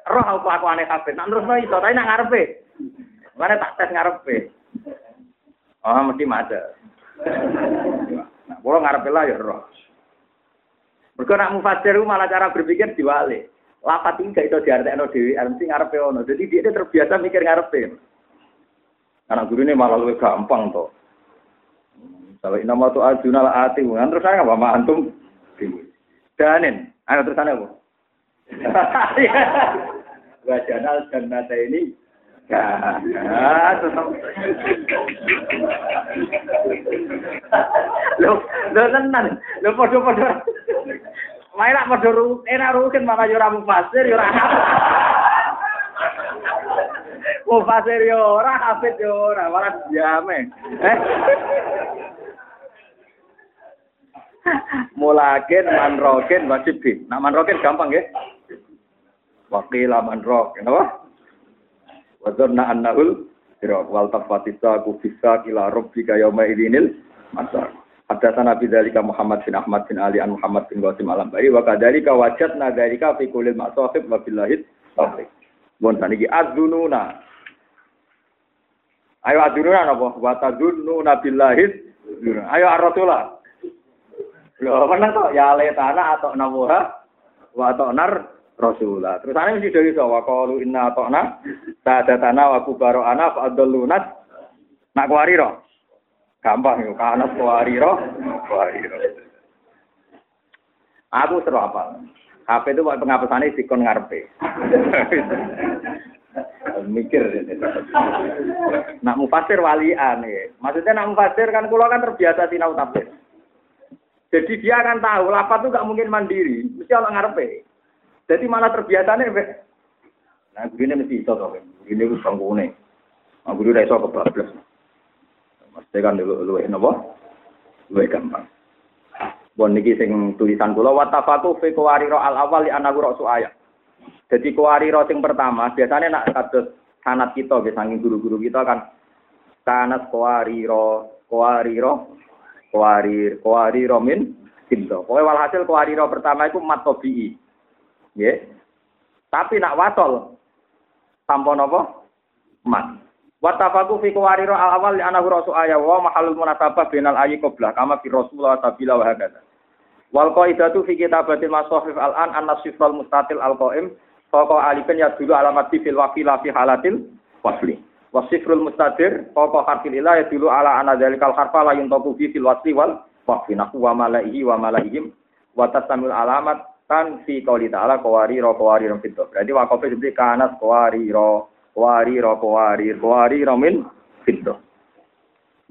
roh kelakuane hafid, nak terusno iso, tapi nak ngarepe. Mana tak tes ngarepe. Oh, mesti maca. Nah, kalau ngarep lah ya roh. Mereka nak mufasir malah cara berpikir diwali. Lapat ini itu diartekno dewi, mesti ngarepe ono. Jadi dia terbiasa mikir ngarepe. Anak guru ini malah lebih gampang toh. Kalau nama tuh ajunal ati, kan terus saya nggak antum. Danin, ayo terus apa? Wajanal dan nada ini tetap. Lo, tenan. Lo podo-podo. Main nak podo ru, enak rukin maka yo mufasir yo. Mufasir yo hafid ora jame. Eh. Mulakin manrokin wajib Nak manrokin gampang nggih. Wakil manrokin, apa? Wa dhanna annahul firaq wal tafatisa ku bisa ila rabbika yauma idinil masar. Hadatsana bi dzalika Muhammad bin Ahmad bin Ali an Muhammad bin Qasim alam bari wa kadzalika wajadna dzalika fi kulli ma'sahib wa billahi taufiq. Mun saniki adzununa. Ayo adzununa napa? Wa tadzununa billahi. Ayo ar-rasulah. Lho, menang kok ya letana atau namuha wa atau nar Rasulullah. Terus ana mesti dari sawa qalu inna ta'na sadatana wa kubarana fa adallunat nak kuwariro. Gampang yo kana kuwariro, kuwariro. Aku seru apa? HP itu pengapesannya sikon ngarepe. mikir. nak mufasir walian ya. Maksudnya nak mufasir kan kulo kan terbiasa sinau tafsir. Jadi dia akan tahu lapat itu gak mungkin mandiri, mesti orang ngarepe. Jadi malah terbiasa nih, nah begini mesti iso toh, begini gue banggune. Nah, gue udah iso kebablas. Mesti kan dulu lu nopo, lu gampang. Bon niki sing tulisan kula wa tafaqu fi qawariro al awal li anahu rasu ayat. Jadi qawariro sing pertama biasanya nak kados sanat kita nggih saking guru-guru kita kan kanat qawariro qawariro qawarir qawariro min sinto. Pokoke walhasil qawariro pertama iku mat tabii. Nggih. Tapi nak watol tanpa napa? Mat. Wa tafaku fi qawariro al awal li anahu rasu ayat wa mahalul munasabah binal ayyi qabla kama fi rasulullah sabila wa hakadha. Wal qaidatu fi kitabatil masahif al-an an nasifal mustatil al-qaim Koko alifin ya dulu alamat fil wakila fi halatil wasli. Wasifrul mustadir koko harfil ilah ya dulu ala anadzalikal harfa la yuntaku fi fil wasli wal waqfi nahu wa malaihi wa malaihim wa tasamul alamat kan fi qouli ta'ala qawari ro qawari ro fito. Berarti wakofe seperti kanas qawari ro qawari ro qawari qawari ro min fito.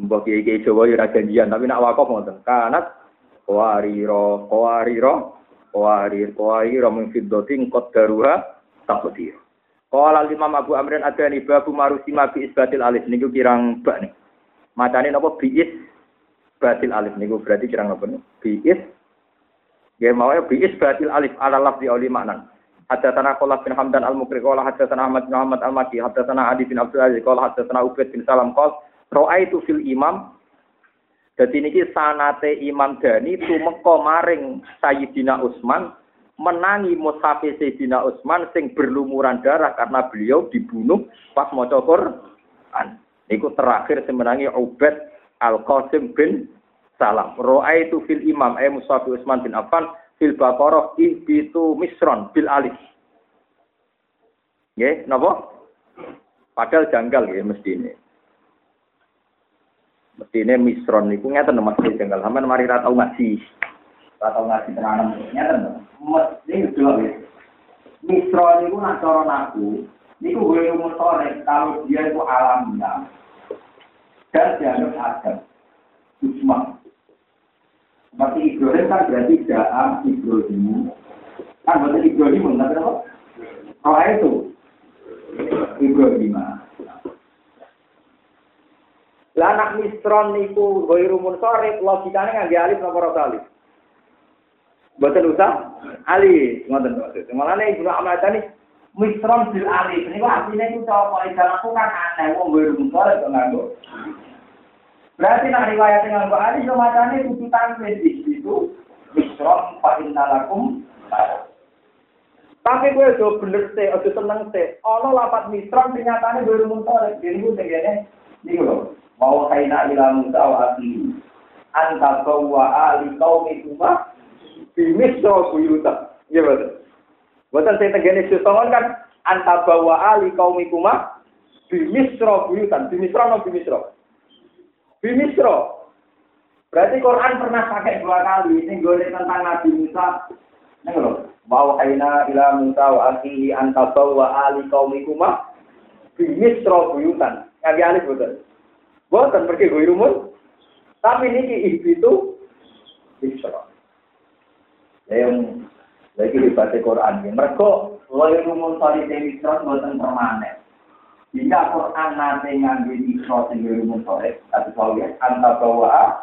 Mbok kiai-kiai Jawa ya janjian tapi nak wakof ngoten. Kanas qawariro qawariro qawarir qawariro min fiddatin qad daruha taqdir Qala Imam Abu Amrin Adani babu marusima bi isbatil alif niku kirang bak nih. Macane napa bi is batil alif niku berarti kirang napa nih? Bi is Ya mau bi is batil alif ala lafzi auli maknan. Haddatsana Qullah bin Hamdan al-Mukri qala haddatsana Ahmad bin Muhammad al-Maki haddatsana Adi bin Abdul Aziz qala haddatsana Ubaid bin Salam qala ra'aitu fil imam jadi niki sanate Imam Dani tumeka maring Sayyidina Utsman menangi mushafi Sayyidina Utsman sing berlumuran darah karena beliau dibunuh pas maca Quran. Niku terakhir semenangi Ubaid Al-Qasim bin Salam. Ra'aitu fil imam ay mushafi Utsman bin Affan fil Baqarah ibitu misron bil alif. Nggih, napa? Padahal janggal ya mesti ini. Mestine misron niku ngeten mesti jenggal sampean mari ra tau ngaji. Ra tau ngaji tenanan ngeten. Mesti yo Misron niku nak cara naku niku gue sore kalau dia itu alamiah dan dianggap adam. Usman. Seperti Ibrahim kan berarti Jaam Ibrahim. Kan berarti Ibrahim, tapi apa? Kalau itu Ibrahim. Lah anak misron niku ghairu munsharif logikane ngangge alif napa ora alif. Mboten usah alif, ngoten maksud. Mulane Ibnu Ahmad tani misron bil alif niku artine iku cara ikan aku kan aneh wong ghairu munsharif kok nganggo. Berarti nak riwayat nganggo alif yo macane kudu tanwin di situ innalakum Tapi gue do bener sih, aja seneng sih. Ono lapat misron ternyata ghairu munsharif. Jadi gue tegene niku lho. Mau kaina ila Musa wa akhi. Anta bawa ali qaumi kuma bimisra buyuta. Iya betul. Buatan saya tegene sesongon kan anta bawa ali qaumi kuma bimisra buyutan. Bimisra no bimisra. Bimisra. Berarti Quran pernah pakai dua kali. Ini gue tentang Nabi Musa. Ini loh. Mau kaina ila Musa wa akhi anta bawa ali qaumi kuma bimisra buyutan. Kaki alif betul. Bukan pergi gue rumun. Tapi ini itu Isra. Yang lagi dibaca Quran. Mereka loy rumun tadi dari Isra buatan permanen. Jika Quran nanti ngambil Isra sehingga rumun sore, tapi kalau ya anta bawa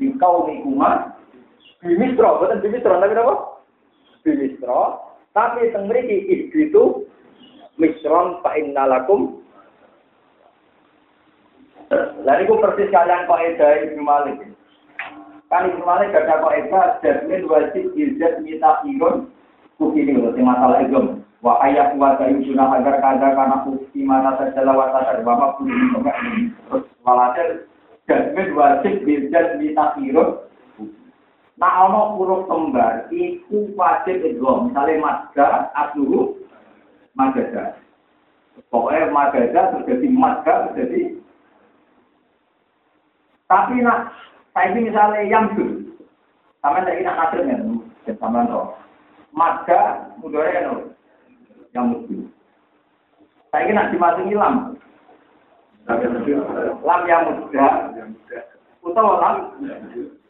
di kau nikuma bimisra, bukan bimisra, tapi apa? Bimisra. Tapi teng mriki itu misron fa innalakum Lalu itu persis kalian kok edah Ibnu Malik. Kan Ibnu Malik gak ada kok edah, jasmin wajib izat mita irun. Kukini masalah itu. Wa ayat wa kayu sunah agar kada karena bukti mana terjala wa bapak pun enggak terus walhasil jasmin wajib izat mita irun. Nah, ono huruf kembar, iku wajib itu. Misalnya madga, asluhu, madga. Pokoknya madga terjadi madga terjadi tapi nak saya ini misalnya yang tuh, sama saya nak nasir kan, sama. Maka mudore kan yang mesti. Saya kira dimasuki lam. Lam yang muda. Utawa lam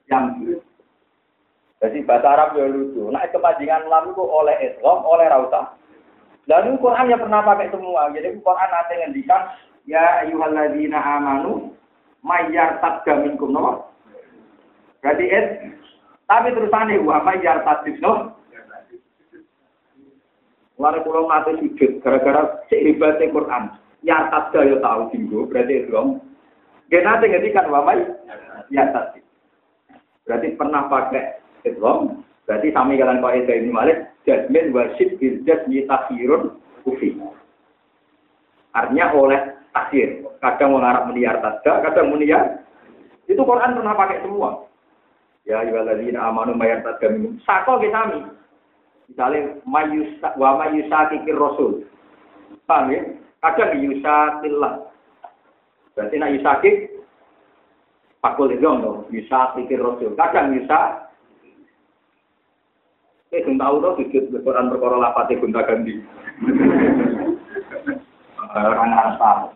yang Jadi bahasa Arab ya lucu. Nah kepanjangan lam itu oleh Islam, oleh rauta. Dan Quran yang pernah pakai semua. Jadi Quran nanti ngendikan ya ayyuhalladzina amanu mayyar tadga minkum no. Berarti es tapi terusannya wa mayyar tadga no. Lalu pulau mati sujud gara-gara cek hebatnya Quran. Ya tadga ya tahu tinggu berarti Islam. Dia nanti ngendikan wa mayyar tadga. Berarti pernah pakai Islam, berarti sami kalian Pak Eda ini Malik, jasmin wasid bil jasmi takhirun kufi. Artinya oleh takhir. Kadang mengarap meniar tadda, kadang meniar. Itu Quran pernah pakai semua. Ya ayyuhalladzina amanu mayar tadda minum. Sako ke sami. Misalnya mayusa wa mayusakikir rasul. Paham ya? Kadang yusakillah. Berarti nak yusakik Pakul itu dong, bisa pikir rasul. Kadang bisa Eh, sing tahu tuh sujud Quran perkara lapate gonta ganti. Orang tahu.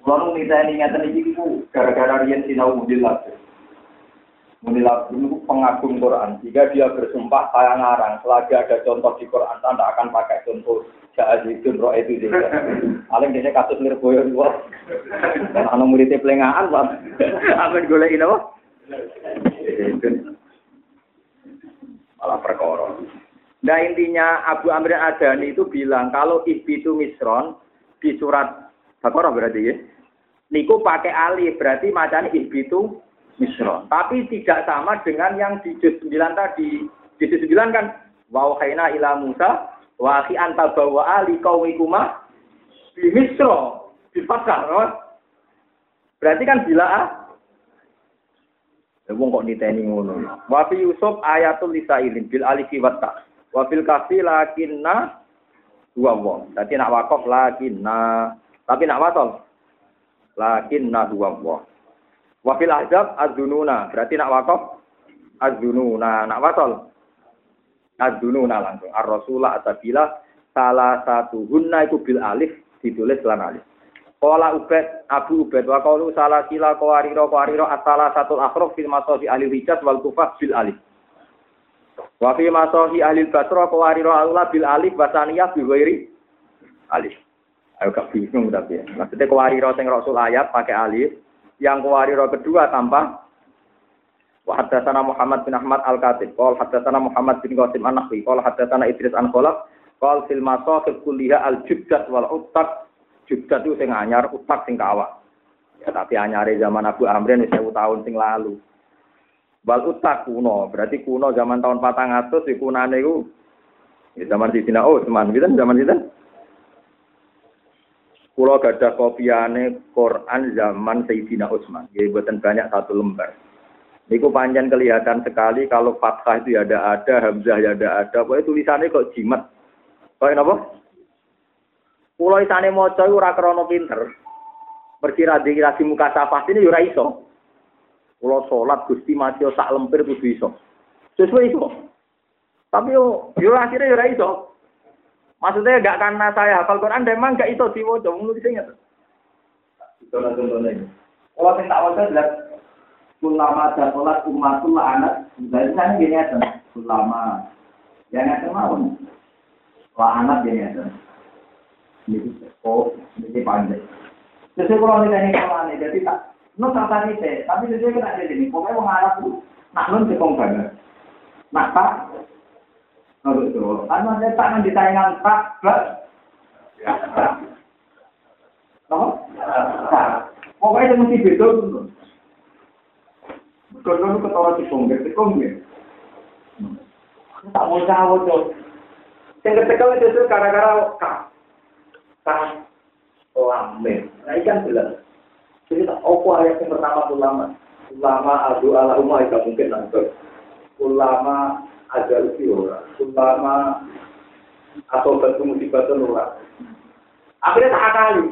Kalau kita ini ngeten iki gara-gara riyen sinau mudilat. Mudilat itu pengagum Quran. Jika dia bersumpah saya ngarang, selagi ada contoh di Quran, Anda akan pakai contoh Ja'azidun roh itu juga. Paling dia kasus nirboyo dua. Anak muridnya pelengahan, Pak. Apa digolekin apa? malah perkara. Nah intinya Abu Amr Adani itu bilang kalau itu misron di surat Baqarah berarti ya. Niku pakai alif berarti macamnya itu misron. Tapi tidak sama dengan yang di juz 9 tadi. Di juz 9 kan wa khaina ila Musa wa akhi anta bawa ali qaumikuma misro di fathah. Berarti kan bila ah Wong kok niteni ngono. Wa fi Yusuf ayatul lisailin bil alifi wa ta. Wa fil kafi lakinna dua wong. Dadi nak wakaf lakinna. Tapi nak watol lakinna dua wong. Wa fil ahzab adzununa. Berarti nak wakaf adzununa. Nak watol adzununa langsung. Ar-rasulah atabila salah satu hunna itu bil alif ditulis lan alif. Kala Ubed, Abu Ubed, wa salah sila kawariro kawariro asala satu akhrok fil masohi ahli hijaz wal kufah bil alif. Wa fi masohi ahli basro kawariro Allah bil alif basaniyah bil alif. Ayo gak bingung tapi ya. Maksudnya kawariro sing rasul ayat pakai alif, yang kawariro kedua tanpa Wa haddatsana Muhammad bin Ahmad Al-Katib, qol haddatsana Muhammad bin Qasim An-Nahwi, qol haddatsana Idris an Khalaf, qol fil masahif kulliha al-jubdat wal uttak juga tuh sing anyar, utak sing kawak. Ya tapi anyare zaman Abu Amrin wis tahun sing lalu. Bal utak kuno, berarti kuno zaman tahun patang atus di kunane iku ya zaman oh teman kita zaman kita. Kulo gadah kopiane Quran zaman Sayyidina Utsman. Jadi buatan banyak satu lembar. Niku panjang kelihatan sekali kalau fathah itu ya ada ada, hamzah ya ada ada. Pokoknya tulisannya kok jimat. Kok apa? Pulau isane maca ora krana pinter. Lagi muka safah ini ora iso. Pulau salat Gusti mati sak lempir kudu iso. Sesuai iso. Tapi yo yo akhirnya ora. Maksudnya gak karena saya hafal Quran memang gak iso diwaca mulu di sini. Itu lah contohnya. Kalau saya tak waca jelas ulama dan sholat umatul anak, misalnya sana gini aja, ulama, jangan mau, lah anak gini aja. Ini oh, ini pandai. Sesuai kalau ini teknik kalau ini, jadi tak, no tak tadi teh, tapi sesuai kena jadi ini. Pokoknya mau ngarap tuh, nak non cekong banget. Nak tak, kalau itu, karena ada tangan di tayangan tak, bas, No? Pokoknya itu mesti beda dulu. Kalau ketawa cekong, cekong ya. Tak mau jawab tuh. Yang ketekel itu gara-gara kak tas lambe. Nah, ikan jelas. Jadi tak ayat yang pertama ulama. Ulama adu ala umma itu mungkin nanti. Ulama ada usi ora. Ulama atau batu musibah ora. Akhirnya tak kali.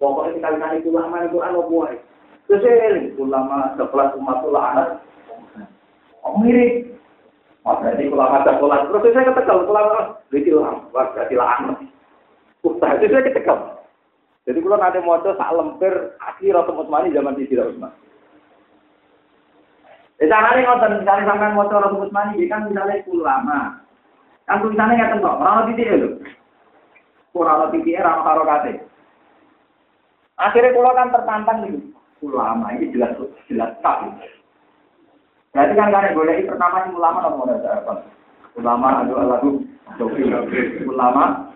Pokoknya kita kali itu ulama itu anu buai. Ini ulama sekelas umat ulama Oh mirip. Berarti ulama sekelas. Terus saya katakan ulama itu ulama. Berarti ulama. susah. Itu saya kecekel. Jadi kalau nanti mau sak lemper asli Rasul Utsmani zaman di Sirah Utsman. Sana nih nonton misalnya sampai mau Rasul Utsmani, kan misalnya ulama. Kan tulisannya nggak tentu, orang titik itu. Kurang titik orang karo kate. Akhirnya pulau kan tertantang nih. Ulama ini jelas jelas tak. Berarti kan karena boleh pertama sih ulama nomor apa? Ulama adalah lagu. Ulama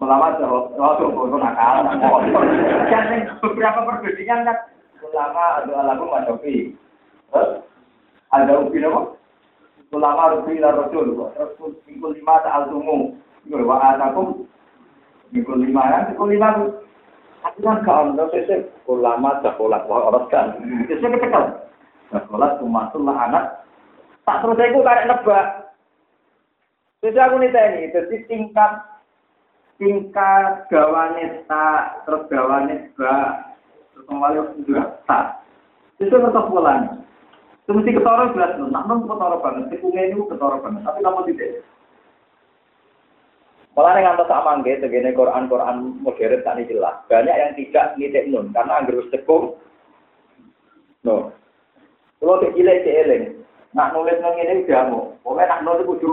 ulama oh tuh itu nakal. Kan beberapa perbedaan kan ulama adalah lagu Mas Sofi. Ada ubi apa? Ulama rubi la rasul. Rasul minggu lima al tumu. Wa atakum minggu lima kan minggu lima Aku kan gak ono sesek ulama sekolah orang kan. Sesek ketekel. Sekolah umatul lah anak. Tak terus aku karek nebak. Terus aku nih tadi, jadi tingkat tingkat gawane tak, terus gawane ba, terus kembali juga tak. Itu tetap polanya. Itu mesti ketara jelas, nak non ketara banget, tikungnya itu ketara banget, tapi kamu tidak. Malah yang antar sama nggih, tegene Quran Quran modern tak jelas. Banyak yang tidak ngitik nun karena anggur wis tekung. No. Kalau cek eling, nak nulis nang ngene udah mau. Pokoke nak nulis kudu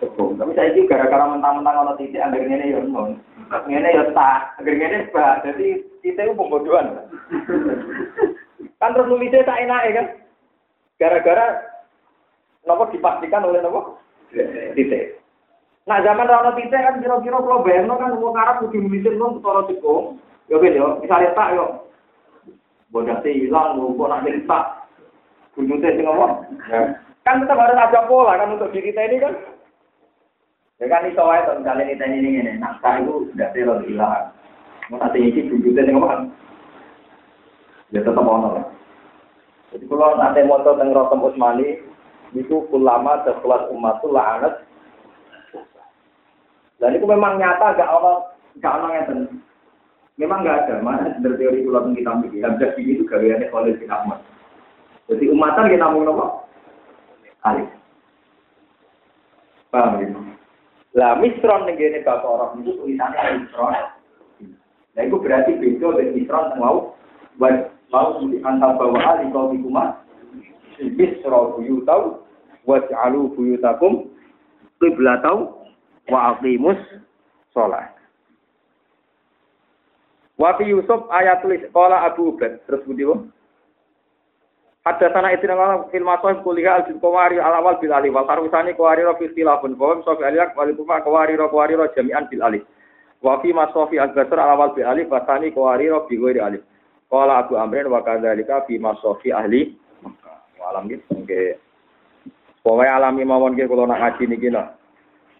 tekung. Tapi saya ini gara-gara mentang-mentang ono titik anggur ngene ya nun. Ngene ya tak, anggur ngene bah. Jadi titik itu pembodohan. kan terus nulisnya tak enak ya kan? Gara-gara nopo dipastikan oleh nopo titik. Nah zaman rano titik kan kira-kira kalau bayangno kan wong Arab kudu nulisin wong ketara cekung. Ya ben yo, misalnya tak yo. Bodak hilang, kok nak jadi tak. Kunjungnya sing ngomong. Kan tetap harus ada pola kan untuk diri kita ini kan. Ya kan iso wae to misalnya kita ini ngene, naskah itu tidak terlalu hilang. Mau nanti ini kunjungnya sing ngomong. Ya tetap ono lah. Jadi kalau nanti moto tentang Rotem Usmani, itu ulama sekelas umatul la'anat dan itu memang nyata gak ono gak ono yang Memang gak ada. Mana dari teori pulau kita mikir. Yang jadi itu gaweannya Khalid bin Ahmad. Jadi umatan kita mau nopo alif. Paham gitu? Lah misron ning kene bapak orang itu tulisannya misron. Nah itu berarti beda dengan misron mau buat mau antar bawa alif kau di rumah. Misro buyutau waj'alu buyutakum qiblatau wa aqimus sholat. Wa fi Yusuf ayat tulis qala Abu Ubaid terus budi wong. Hadda sana itu dengan film atau kuliah al kawari al awal bil alif wal karusani kawari ro fi istilafun bahwa sofi aliyak wal kufa kawari ro kawari ro jami'an bil alif. Wa fi masofi al basr al awal bil alif wa tani kawari ro bi ghairi Qala Abu Amrin wa kadzalika fi masofi ahli Wa alam gitu. Oke. Pokoknya alami mawon ke kalau nak ngaji niki nah.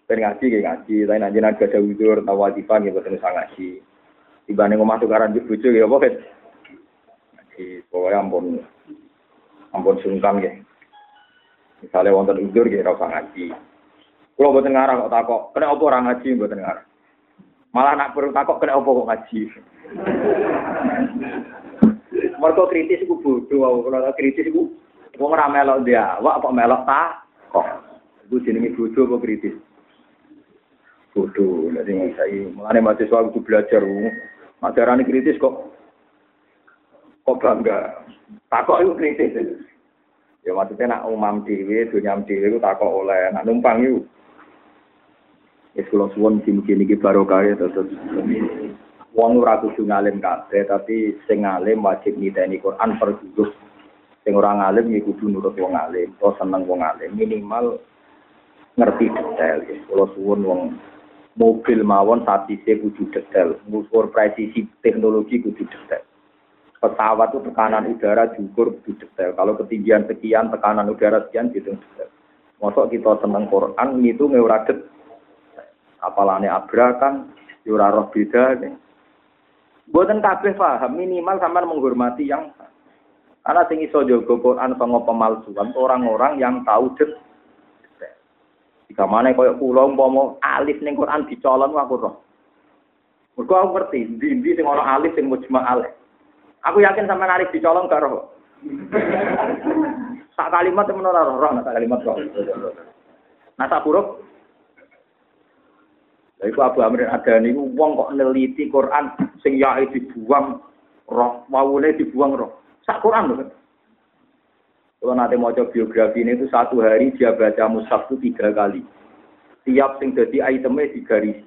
Ben ngaji nggih ngaji, tapi nanti nanti ada widur atau wajiban gitu boten usah ngaji. Dibanding omah tukaran bojo ya apa. Ngaji pokoknya ampun ampun sungkan nggih. Misalnya wonten widur nggih ora usah ngaji. Kalau boten ngarang kok takok, kena apa orang ngaji boten ngarang. Malah nak perlu takok kena apa kok ngaji. Mereka kritis iku bodoh, kalau kritis iku wong ora melok dia, wak kok melok tak kok. Iku jenenge bodoh apa kritis bodoh. Jadi saya mulai mahasiswa itu belajar, ajaran kritis kok kok bangga. Takok itu kritis. Ya maksudnya nak umam dewi, dunia dewi itu takok oleh, nak numpang itu. Ya kalau suwon mugi-mugi niki barokah ya terus. Wong ora kudu ngalim kabeh, tapi sing ngalim wajib niteni Quran per juzuk. Sing ora ngalim ya kudu nurut wong alim, atau seneng wong alim. Minimal ngerti detail ya. Kalau suwon wong mobil mawon statisnya kudu detail, ngukur presisi teknologi kudu detail. Pesawat itu tekanan udara diukur kudu detail. Kalau ketinggian sekian, tekanan udara sekian gitu detail. Masuk kita seneng Quran itu ngewura detail. Apalane abra kan yura roh beda nih. Buatan kabeh paham minimal sama menghormati yang karena sing iso jaga Quran sama pemalsuan orang-orang yang tahu detail jika mana kaya kula umpama alif ning Quran dicolon aku roh. Mergo aku ngerti, ndi-ndi sing ana alif sing mujma alif. Aku yakin sampe alif dicolong gak roh. Sak kalimat temen ora roh, sak kalimat roh. Nah sak huruf iku Abu Amr Adani ku wong kok neliti Quran sing yae dibuang roh, wawune dibuang roh. Sak Quran lho. Kalau nanti mau coba biografi ini itu satu hari dia baca mushaf itu tiga kali. Tiap sing jadi itemnya digaris.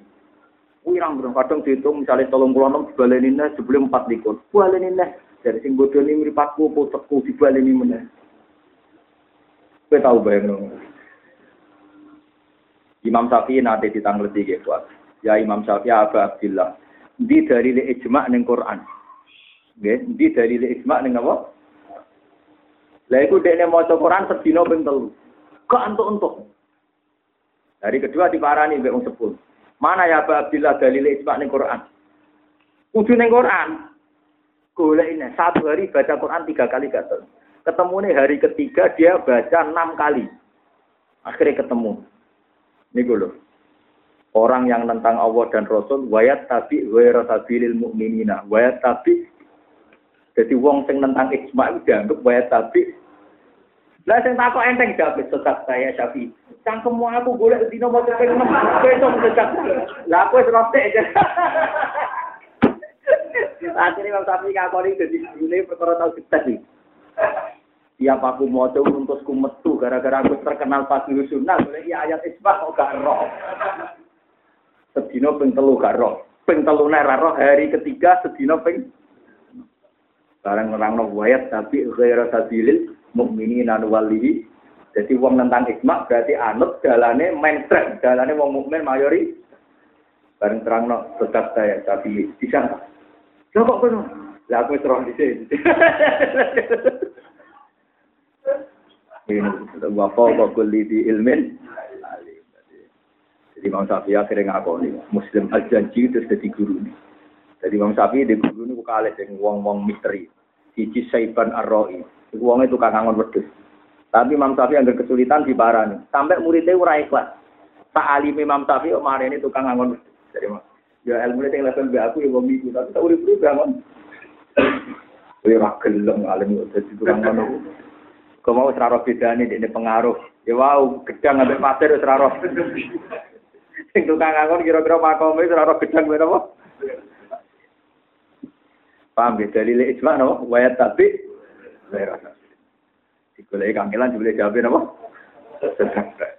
Wirang bro, kadang dihitung misalnya tolong pulau enam dibalenin sebelum empat likur. Balenin dari sing bodoh ini meripatku potekku dibaleni mana. Kita tahu bayang Imam Syafi'i nanti ditangleti gitu. Ya Imam Syafi'i Abu. Di dari li ijma' ning Quran. Nggih, di dari li ijma' ning apa? Lah iku dekne maca Quran sedina ping telu. Kok entuk-entuk. Hari kedua diparani mbek wong sepul. Mana ya Abu Abdillah dalil ijma' ning Quran? Kudu ning Quran. Golek ini satu hari baca Quran tiga kali gatel. Ketemu nih hari ketiga dia baca enam kali. Akhirnya ketemu. Ini loh. Orang yang tentang Allah dan Rasul, wayat tapi wayat sabilil mu'minina. Wayat tapi jadi wong sing tentang ijma itu dianggap wayat tapi lah sing takok enteng jawab sesat saya Syafi. Cangkemmu aku golek dino mau cepet. Kowe iso sesat. Lah wis rotek. Akhirnya Imam Syafi'i ngakoni jadi ini perkara tau kita sih. Tiap aku mau coba untukku metu gara-gara aku terkenal pasti sunnah, boleh iya ayat isbah kok gak roh. Sedino ping telu gak roh. Ping telu roh hari ketiga sedino ping Barang orang no wayat tapi ghaira sabilil mukminin anu walihi. Jadi wong tentang hikmah berarti anut dalane mainstream, dalane wong mukmin mayori. Bareng terang no tetap saya tapi bisa. Coba kok. Lah aku terus di sini. Wa kulli di ilmin. Jadi Imam Syafi'i akhirnya ngakoni Muslim al-janji itu jadi guru ini. Jadi Imam Syafi'i di guru ini bukan alih yang wong-wong misteri. Siji Saiban. Iku wong itu kangen wedhus. Tapi Imam Syafi'i ada kesulitan di barani. Sampai muridnya ora ikhlas. Tak alim Imam Syafi'i kemarin itu kangen wedhus. Jadi ya ilmu ini level be aku ya wong itu. Tapi tak urip-urip. Kowe ora gelem alim dadi tukang ngono. Kau mau seraro beda nih ini pengaruh. Ya wow, gedang ngambil pasir seraro. Sing tukang ngangon kira-kira makome seraro gedang berapa? Paham ya? Dalil ijma no, wayat tapi Digoleki kangelan jebule jawabe napa? Sedekah.